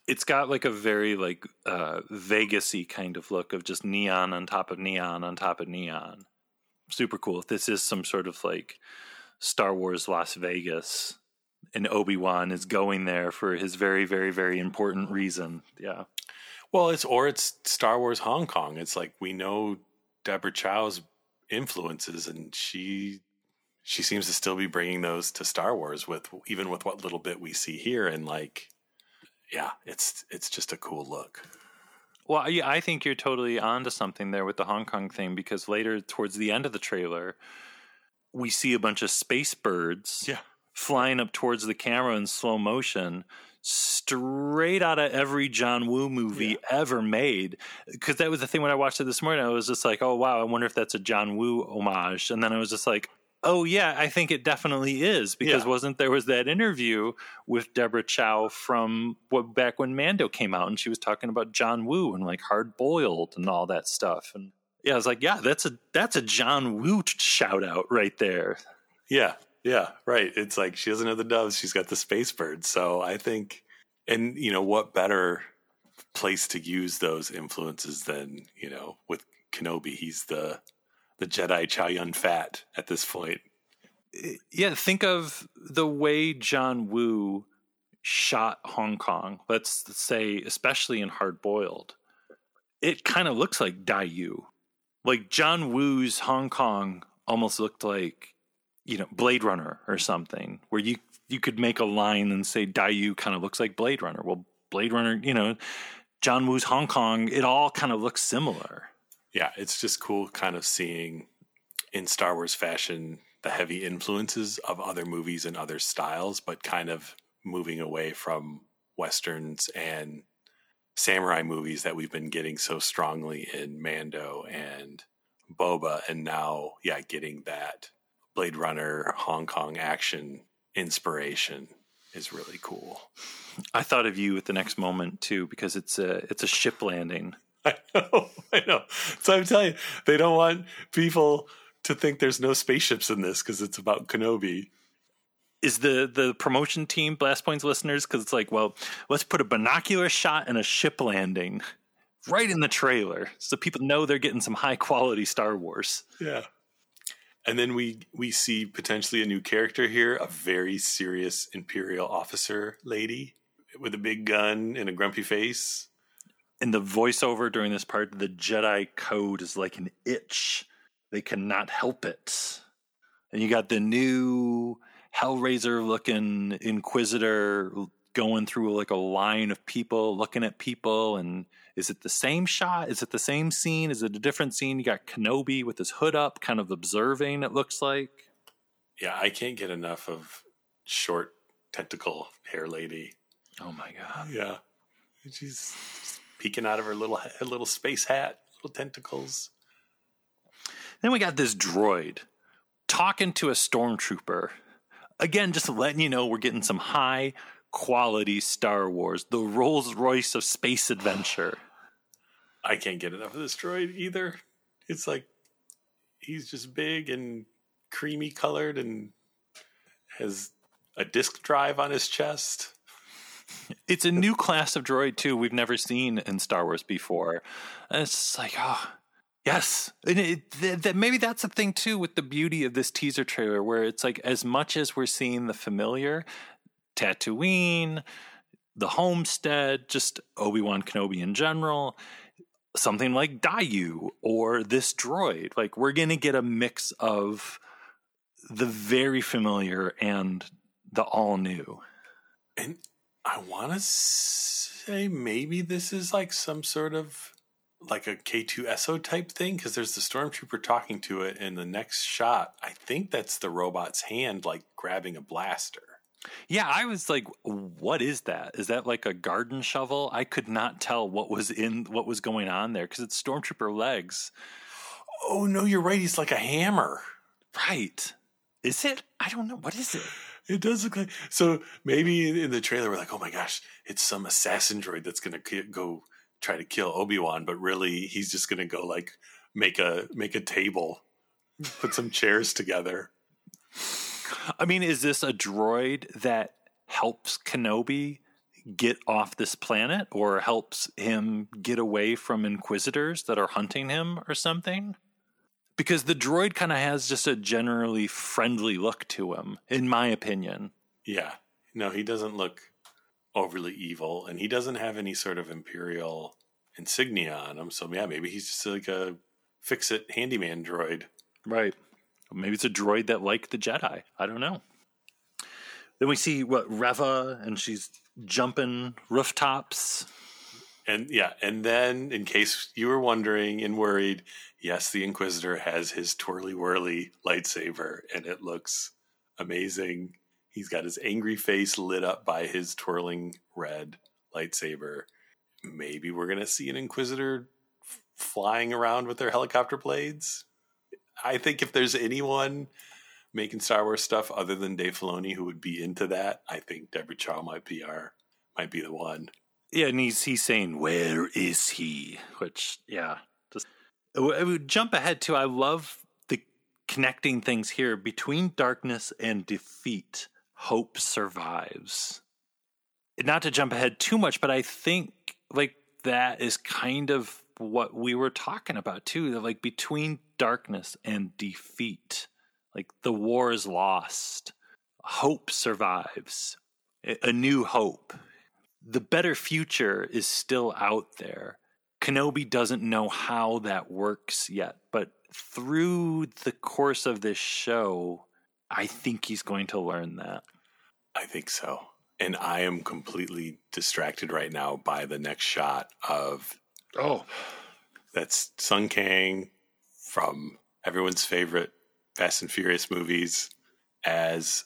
It's got like a very like uh Vegasy kind of look of just neon on top of neon on top of neon. Super cool. If this is some sort of like Star Wars Las Vegas and Obi-Wan is going there for his very very very important reason. Yeah. Well, it's or it's Star Wars Hong Kong. It's like we know Deborah Chow's influences and she she seems to still be bringing those to Star Wars with even with what little bit we see here and like yeah, it's it's just a cool look. Well, yeah, I think you're totally onto something there with the Hong Kong thing because later towards the end of the trailer we see a bunch of space birds yeah. flying up towards the camera in slow motion straight out of every John Woo movie yeah. ever made. Because that was the thing when I watched it this morning. I was just like, oh, wow, I wonder if that's a John Woo homage. And then I was just like, oh, yeah, I think it definitely is. Because yeah. wasn't there was that interview with Deborah Chow from what, back when Mando came out and she was talking about John Woo and like hard boiled and all that stuff. And yeah, I was like, yeah, that's a that's a John Woo shout out right there. Yeah, yeah, right. It's like she doesn't have the doves; she's got the space birds. So I think, and you know, what better place to use those influences than you know with Kenobi? He's the the Jedi Chow Yun Fat at this point. Yeah, think of the way John Woo shot Hong Kong. Let's say, especially in Hard Boiled, it kind of looks like Daiyu. Like John Woo's Hong Kong almost looked like, you know, Blade Runner or something, where you you could make a line and say Daiyu kind of looks like Blade Runner. Well, Blade Runner, you know, John Woo's Hong Kong, it all kind of looks similar. Yeah, it's just cool kind of seeing in Star Wars fashion the heavy influences of other movies and other styles, but kind of moving away from westerns and samurai movies that we've been getting so strongly in Mando and Boba, and now, yeah, getting that Blade Runner Hong Kong action inspiration is really cool. I thought of you at the next moment too because it's a it's a ship landing. I know, I know. So I'm telling you, they don't want people to think there's no spaceships in this because it's about Kenobi. Is the the promotion team Blast Points listeners? Because it's like, well, let's put a binocular shot and a ship landing right in the trailer, so people know they're getting some high quality Star Wars. Yeah. And then we we see potentially a new character here, a very serious Imperial officer lady with a big gun and a grumpy face. And the voiceover during this part, the Jedi code is like an itch. They cannot help it. And you got the new Hellraiser looking Inquisitor going through like a line of people looking at people and is it the same shot is it the same scene is it a different scene you got kenobi with his hood up kind of observing it looks like Yeah, I can't get enough of short tentacle hair lady. oh my god Yeah, she's peeking out of her little her little space hat, little tentacles. then we got this droid talking to a stormtrooper again just letting you know we're getting some high quality star wars the rolls royce of space adventure I can't get enough of this droid either. It's like he's just big and creamy colored and has a disk drive on his chest. It's a new class of droid too we've never seen in Star Wars before. And it's like, oh, yes. And it, th- th- maybe that's the thing too with the beauty of this teaser trailer, where it's like as much as we're seeing the familiar, Tatooine, the homestead, just Obi Wan Kenobi in general. Something like Daiyu or this droid. Like, we're going to get a mix of the very familiar and the all new. And I want to say maybe this is like some sort of like a K2SO type thing because there's the stormtrooper talking to it in the next shot. I think that's the robot's hand like grabbing a blaster. Yeah, I was like, what is that? Is that like a garden shovel? I could not tell what was in what was going on there because it's stormtrooper legs. Oh no, you're right. He's like a hammer. Right. Is it? I don't know. What is it? It does look like so. Maybe in the trailer we're like, oh my gosh, it's some assassin droid that's gonna ki- go try to kill Obi Wan, but really he's just gonna go like make a make a table, put some chairs together. I mean, is this a droid that helps Kenobi get off this planet or helps him get away from inquisitors that are hunting him or something? Because the droid kind of has just a generally friendly look to him, in my opinion. Yeah, no, he doesn't look overly evil, and he doesn't have any sort of imperial insignia on him. So yeah, maybe he's just like a fix it handyman droid. Right. Maybe it's a droid that liked the Jedi. I don't know. Then we see what Reva, and she's jumping rooftops. And yeah, and then in case you were wondering and worried, yes, the Inquisitor has his twirly whirly lightsaber, and it looks amazing. He's got his angry face lit up by his twirling red lightsaber. Maybe we're gonna see an Inquisitor f- flying around with their helicopter blades. I think if there's anyone making Star Wars stuff other than Dave Filoni who would be into that, I think Deborah Chow might be our might be the one. Yeah, and he's he's saying, "Where is he?" Which, yeah, just I would jump ahead to. I love the connecting things here between darkness and defeat. Hope survives. Not to jump ahead too much, but I think like that is kind of what we were talking about too. Like between darkness and defeat. Like the war is lost, hope survives, a new hope. The better future is still out there. Kenobi doesn't know how that works yet, but through the course of this show, I think he's going to learn that. I think so. And I am completely distracted right now by the next shot of oh, that's Sung Kang from everyone's favorite Fast and Furious movies as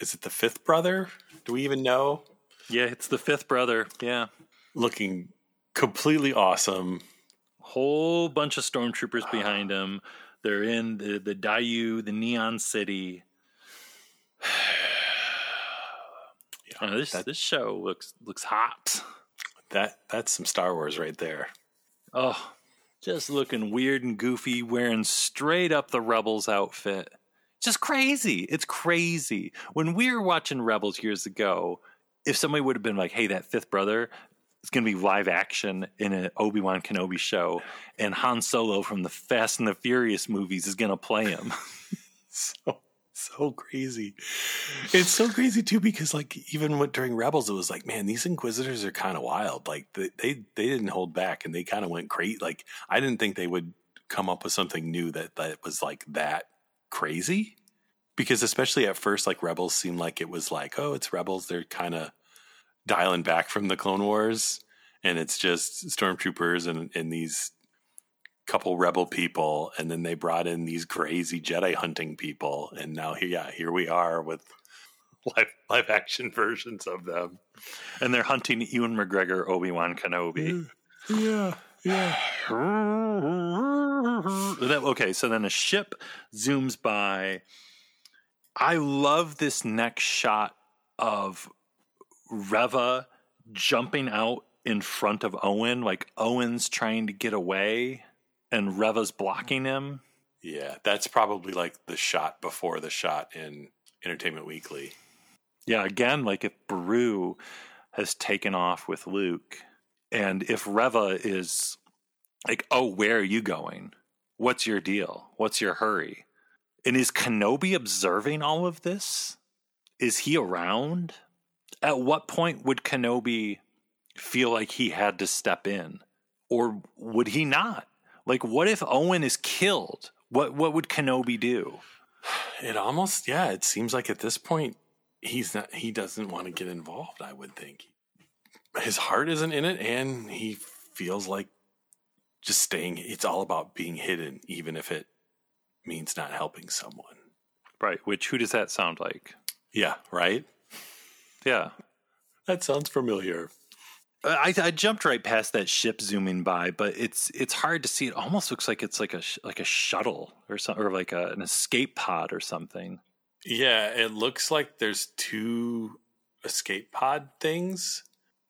is it the fifth brother? Do we even know? Yeah, it's the fifth brother. Yeah. Looking completely awesome. Whole bunch of stormtroopers behind him. They're in the, the Daiyu, the Neon City. Uh, this this show looks looks hot. That that's some Star Wars right there. Oh, just looking weird and goofy, wearing straight up the Rebels outfit. Just crazy. It's crazy. When we were watching Rebels years ago, if somebody would have been like, "Hey, that fifth brother is going to be live action in an Obi Wan Kenobi show, and Han Solo from the Fast and the Furious movies is going to play him," so so crazy. It's so crazy too because like even during Rebels, it was like, man, these Inquisitors are kind of wild. Like they, they they didn't hold back and they kind of went crazy. Like I didn't think they would come up with something new that that was like that crazy. Because especially at first, like Rebels seemed like it was like, oh, it's Rebels. They're kind of dialing back from the Clone Wars, and it's just stormtroopers and and these couple rebel people and then they brought in these crazy jedi hunting people and now here yeah here we are with live live action versions of them and they're hunting Ewan McGregor, Obi Wan Kenobi. yeah yeah okay, so then a ship zooms by. I love this next shot of Reva jumping out in front of Owen, like Owen's trying to get away and Reva's blocking him. yeah that's probably like the shot before the shot in entertainment weekly Yeah, again, like if Beru has taken off with Luke, and if Reva is like, oh, where are you going? What's your deal? What's your hurry? And is Kenobi observing all of this? Is he around? At what point would Kenobi feel like he had to step in? Or would he not? Like, what if Owen is killed? What what would Kenobi do? it almost yeah it seems like at this point he's not he doesn't want to get involved i would think his heart isn't in it and he feels like just staying it's all about being hidden even if it means not helping someone Right. Which who does that sound like? yeah right Yeah. that sounds familiar I, I jumped right past that ship zooming by, but it's it's hard to see. It almost looks like it's like a like a shuttle or something, or like a, an escape pod or something. yeah it looks like there's two escape pod things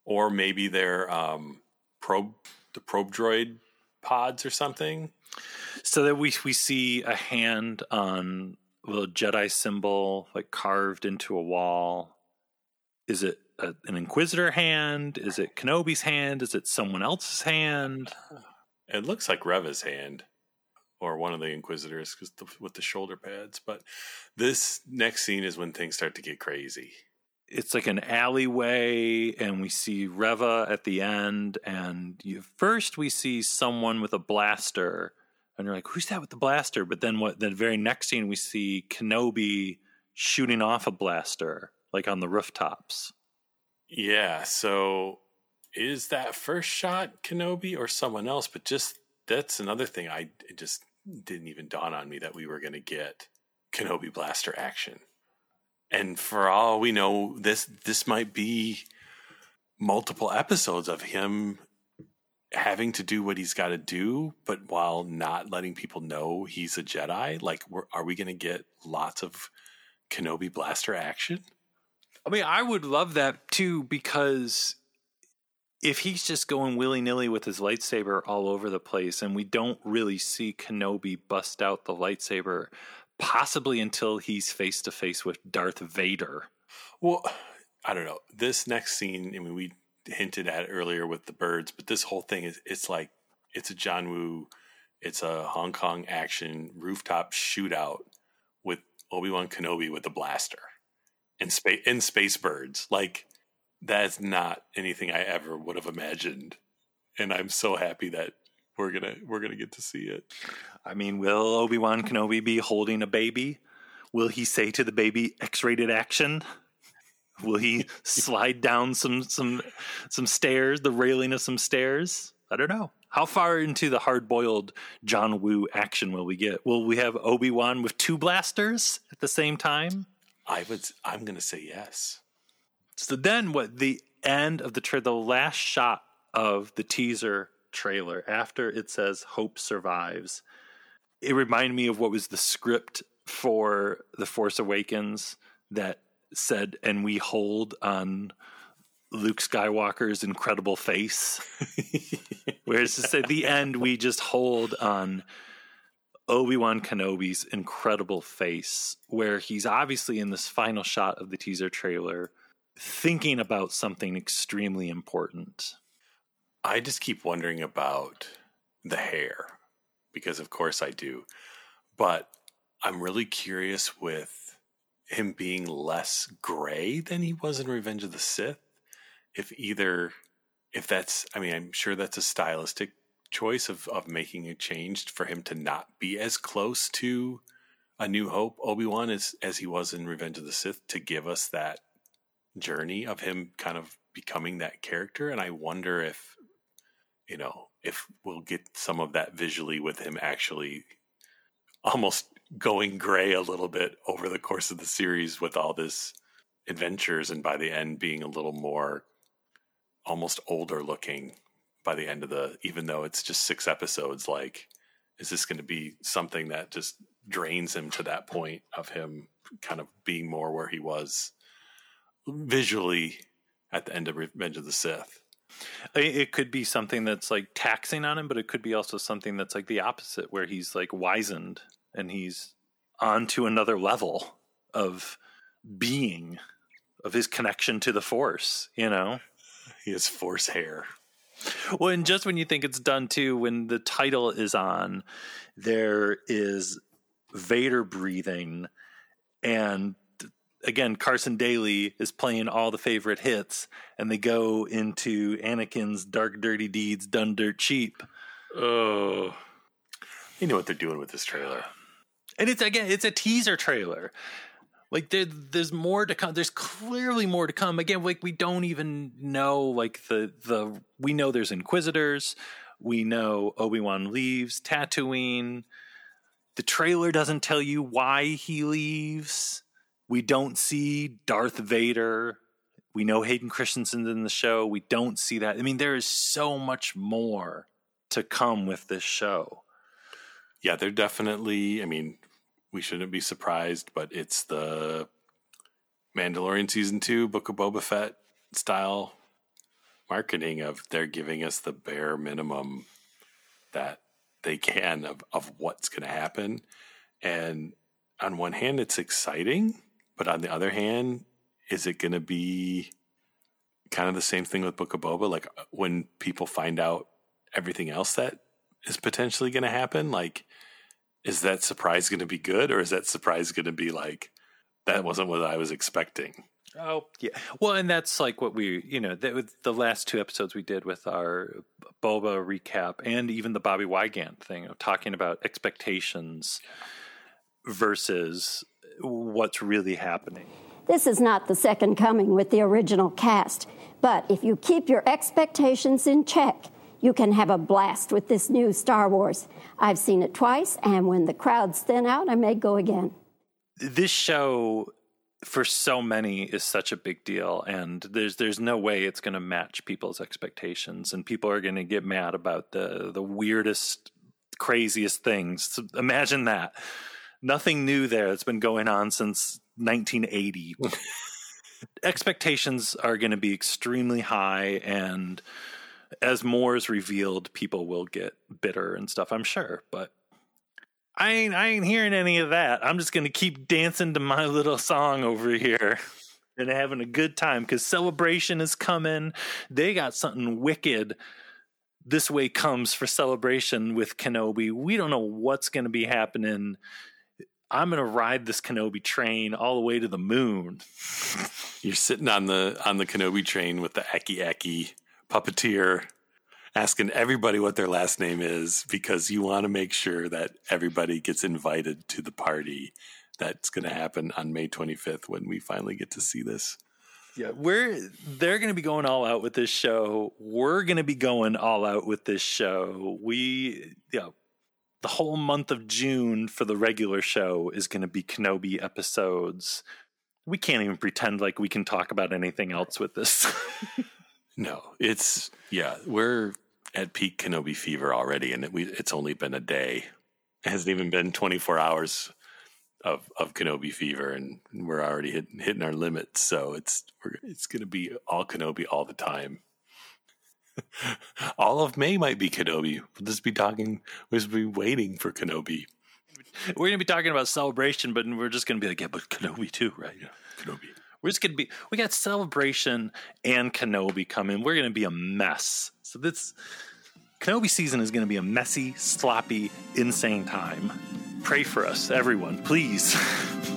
or maybe they're um probe the probe droid pods or something So that we we see a hand on a little Jedi symbol like carved into a wall. Is it a, an Inquisitor hand? Is it Kenobi's hand? Is it someone else's hand? It looks like Reva's hand or one of the Inquisitors because with the shoulder pads. But this next scene is when things start to get crazy. It's like an alleyway and we see Reva at the end and you, first we see someone with a blaster and you're like who's that with the blaster but then what the very next scene we see Kenobi shooting off a blaster like on the rooftops Yeah. So is that first shot Kenobi or someone else? But just that's another thing. I just didn't even dawn on me that we were going to get Kenobi blaster action. And for all we know, this this might be multiple episodes of him having to do what he's got to do, but while not letting people know he's a Jedi. Like, are we going to get lots of Kenobi blaster action? I mean I would love that too because if he's just going willy nilly with his lightsaber all over the place, and we don't really see Kenobi bust out the lightsaber, possibly until he's face to face with Darth Vader. Well, I don't know. This next scene, I mean, we hinted at earlier with the birds, but this whole thing is it's like it's a John Woo It's a Hong Kong action rooftop shootout with Obi Wan Kenobi with a blaster and space in space birds. Like that's not anything I ever would have imagined, and I'm so happy that we're gonna we're gonna get to see it. I mean, will Obi Wan Kenobi be holding a baby? Will he say to the baby X-rated action? Will he slide down some some some stairs, the railing of some stairs? I don't know. How far into the hard-boiled John Woo action will we get? Will we have Obi Wan with two blasters at the same time? I would. I'm going to say yes. So then, what the end of the tra- the last shot of the teaser trailer after it says "Hope survives," it reminded me of what was the script for the Force Awakens that said, "And we hold on." Luke Skywalker's incredible face. Whereas at the end, we just hold on Obi Wan Kenobi's incredible face, where he's obviously in this final shot of the teaser trailer thinking about something extremely important. I just keep wondering about the hair because, of course, I do. But I'm really curious with him being less gray than he was in Revenge of the Sith. If either, if that's, I mean, I'm sure that's a stylistic choice of of making a change for him to not be as close to a New Hope Obi Wan as as he was in Revenge of the Sith to give us that journey of him kind of becoming that character. And I wonder if you know if we'll get some of that visually with him actually almost going gray a little bit over the course of the series with all this adventures and by the end being a little more almost older looking by the end of the even though it's just six episodes like is this going to be something that just drains him to that point of him kind of being more where he was visually at the end of Revenge of the Sith? It could be something that's like taxing on him, but it could be also something that's like the opposite, where he's like wizened and he's on to another level of being, of his connection to the Force, you know? He has Force hair. Well, and just when you think it's done too, when the title is on, there is Vader breathing, and again, Carson Daly is playing all the favorite hits, and they go into Anakin's dark, dirty deeds done dirt cheap. Oh, you know what they're doing with this trailer, and it's again, it's a teaser trailer. Like there, there's more to come. There's clearly more to come. Again, like we don't even know. Like the the we know there's Inquisitors. We know Obi Wan leaves Tatooine. The trailer doesn't tell you why he leaves. We don't see Darth Vader. We know Hayden Christensen's in the show. We don't see that. I mean, there is so much more to come with this show. Yeah, they're definitely. I mean, we shouldn't be surprised, but it's the Mandalorian season two, Book of Boba Fett style marketing of they're giving us the bare minimum that they can of, of what's going to happen. And on one hand, it's exciting, but on the other hand, is it going to be kind of the same thing with Book of Boba? Like uh, when people find out everything else that is potentially going to happen, like is that surprise going to be good or is that surprise going to be like that wasn't what I was expecting? Oh yeah, well, and that's like what we, you know, the, the last two episodes we did with our Boba recap, and even the Bobbie Wygant thing, of talking about expectations versus what's really happening. This is not the second coming with the original cast, but if you keep your expectations in check, you can have a blast with this new Star Wars. I've seen it twice, and when the crowds thin out, I may go again. This show for so many is such a big deal and there's there's no way it's going to match people's expectations and people are going to get mad about the the weirdest craziest things so imagine that nothing new there it's been going on since 1980 expectations are going to be extremely high and as more is revealed people will get bitter and stuff i'm sure but I ain't I ain't hearing any of that. I'm just gonna keep dancing to my little song over here and having a good time because celebration is coming. They got something wicked this way comes for celebration with Kenobi. We don't know what's going to be happening. I'm going to ride this Kenobi train all the way to the moon. You're sitting on the on the Kenobi train with the Aki Aki puppeteer asking everybody what their last name is because you want to make sure that everybody gets invited to the party that's going to happen on May 25th when we finally get to see this. Yeah, we're they're going to be going all out with this show. We're going to be going all out with this show. We yeah, the whole month of June for the regular show is going to be Kenobi episodes. We can't even pretend like we can talk about anything else with this. no, it's yeah, we're at peak Kenobi fever already, and it, we, it's only been a day. It hasn't even been 24 hours of of Kenobi fever, and we're already hitting, hitting our limits. So it's it's going to be all Kenobi all the time. All of May might be Kenobi. We'll just be talking. We'll just be waiting for Kenobi. We're going to be talking about celebration, but we're just going to be like, yeah, but Kenobi too, right? Yeah, Kenobi. We're just going to be. We got celebration and Kenobi coming. We're going to be a mess. So this Kenobi season is going to be a messy, sloppy, insane time. Pray for us, everyone, please.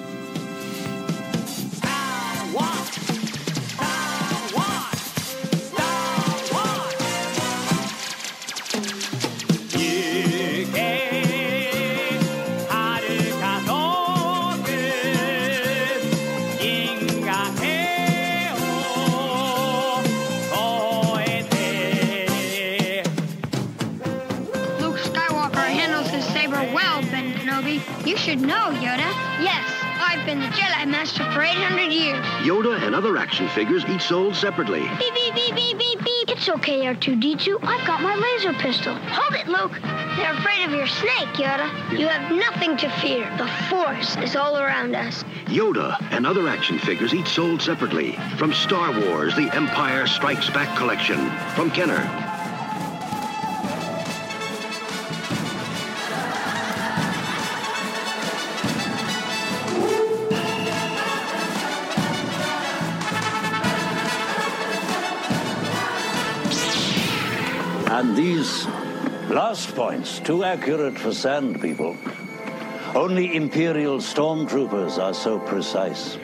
saber well, Ben Kenobi. You should know, Yoda. Yes, I've been the Jedi Master for 800 years. Yoda and other action figures each sold separately. Beep, beep, beep, beep, beep, beep. It's okay, R2-D2. I've got my laser pistol. Hold it, Luke. They're afraid of your snake, Yoda. You have nothing to fear. The Force is all around us. Yoda and other action figures each sold separately. From Star Wars, The Empire Strikes Back collection. From Kenner. Points, too accurate for sand people. Only Imperial stormtroopers are so precise.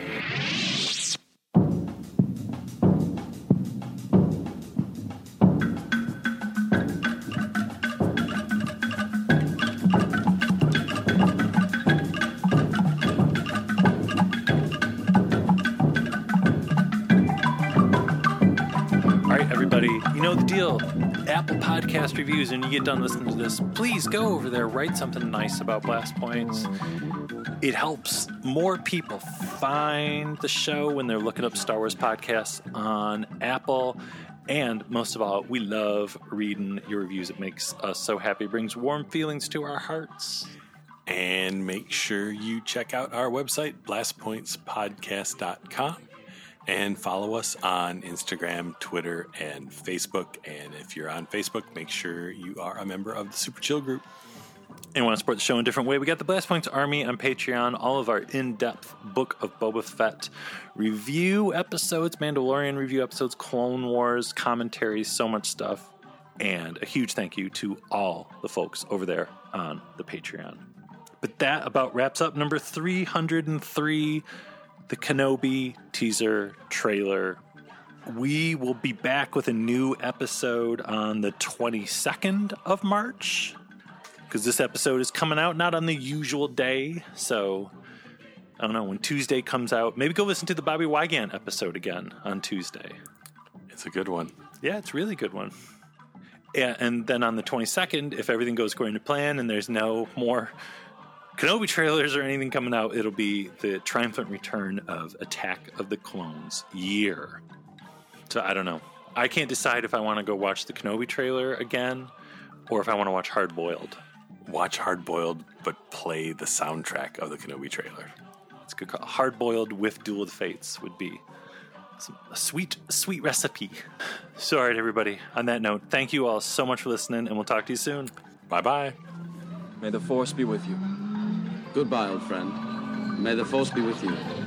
Reviews, and you get done listening to this, please go over there, write something nice about Blast Points. It helps more people find the show when they're looking up Star Wars podcasts on Apple. And most of all, we love reading your reviews. It makes us so happy, it brings warm feelings to our hearts. And make sure you check out our website, blastpointspodcast.com, and follow us on Instagram, Twitter, and Facebook. And if you're on Facebook, make sure you are a member of the Super Chill group. and want to support the show in a different way, we got the Blast Points Army on Patreon. All of our in-depth Book of Boba Fett review episodes, Mandalorian review episodes, Clone Wars commentaries, so much stuff. And a huge thank you to all the folks over there on the Patreon. But that about wraps up number 303, the Kenobi teaser trailer. We will be back with a new episode on the 22nd of March because this episode is coming out not on the usual day. So I don't know when Tuesday comes out. Maybe go listen to the Bobbie Wygant episode again on Tuesday. It's a good one. Yeah, it's a really good one. Yeah, and then on the 22nd, if everything goes according to plan and there's no more Kenobi trailers or anything coming out, it'll be the triumphant return of Attack of the Clones year. So I don't know. I can't decide if I want to go watch the Kenobi trailer again or if I want to watch Hard Boiled. Watch Hard Boiled, but play the soundtrack of the Kenobi trailer. It's a good call. Hard Boiled with Duel of the Fates would be a sweet, sweet recipe. So, all right, everybody. On that note, thank you all so much for listening, and we'll talk to you soon. Bye bye. May the Force be with you. Goodbye, old friend. May the Force be with you.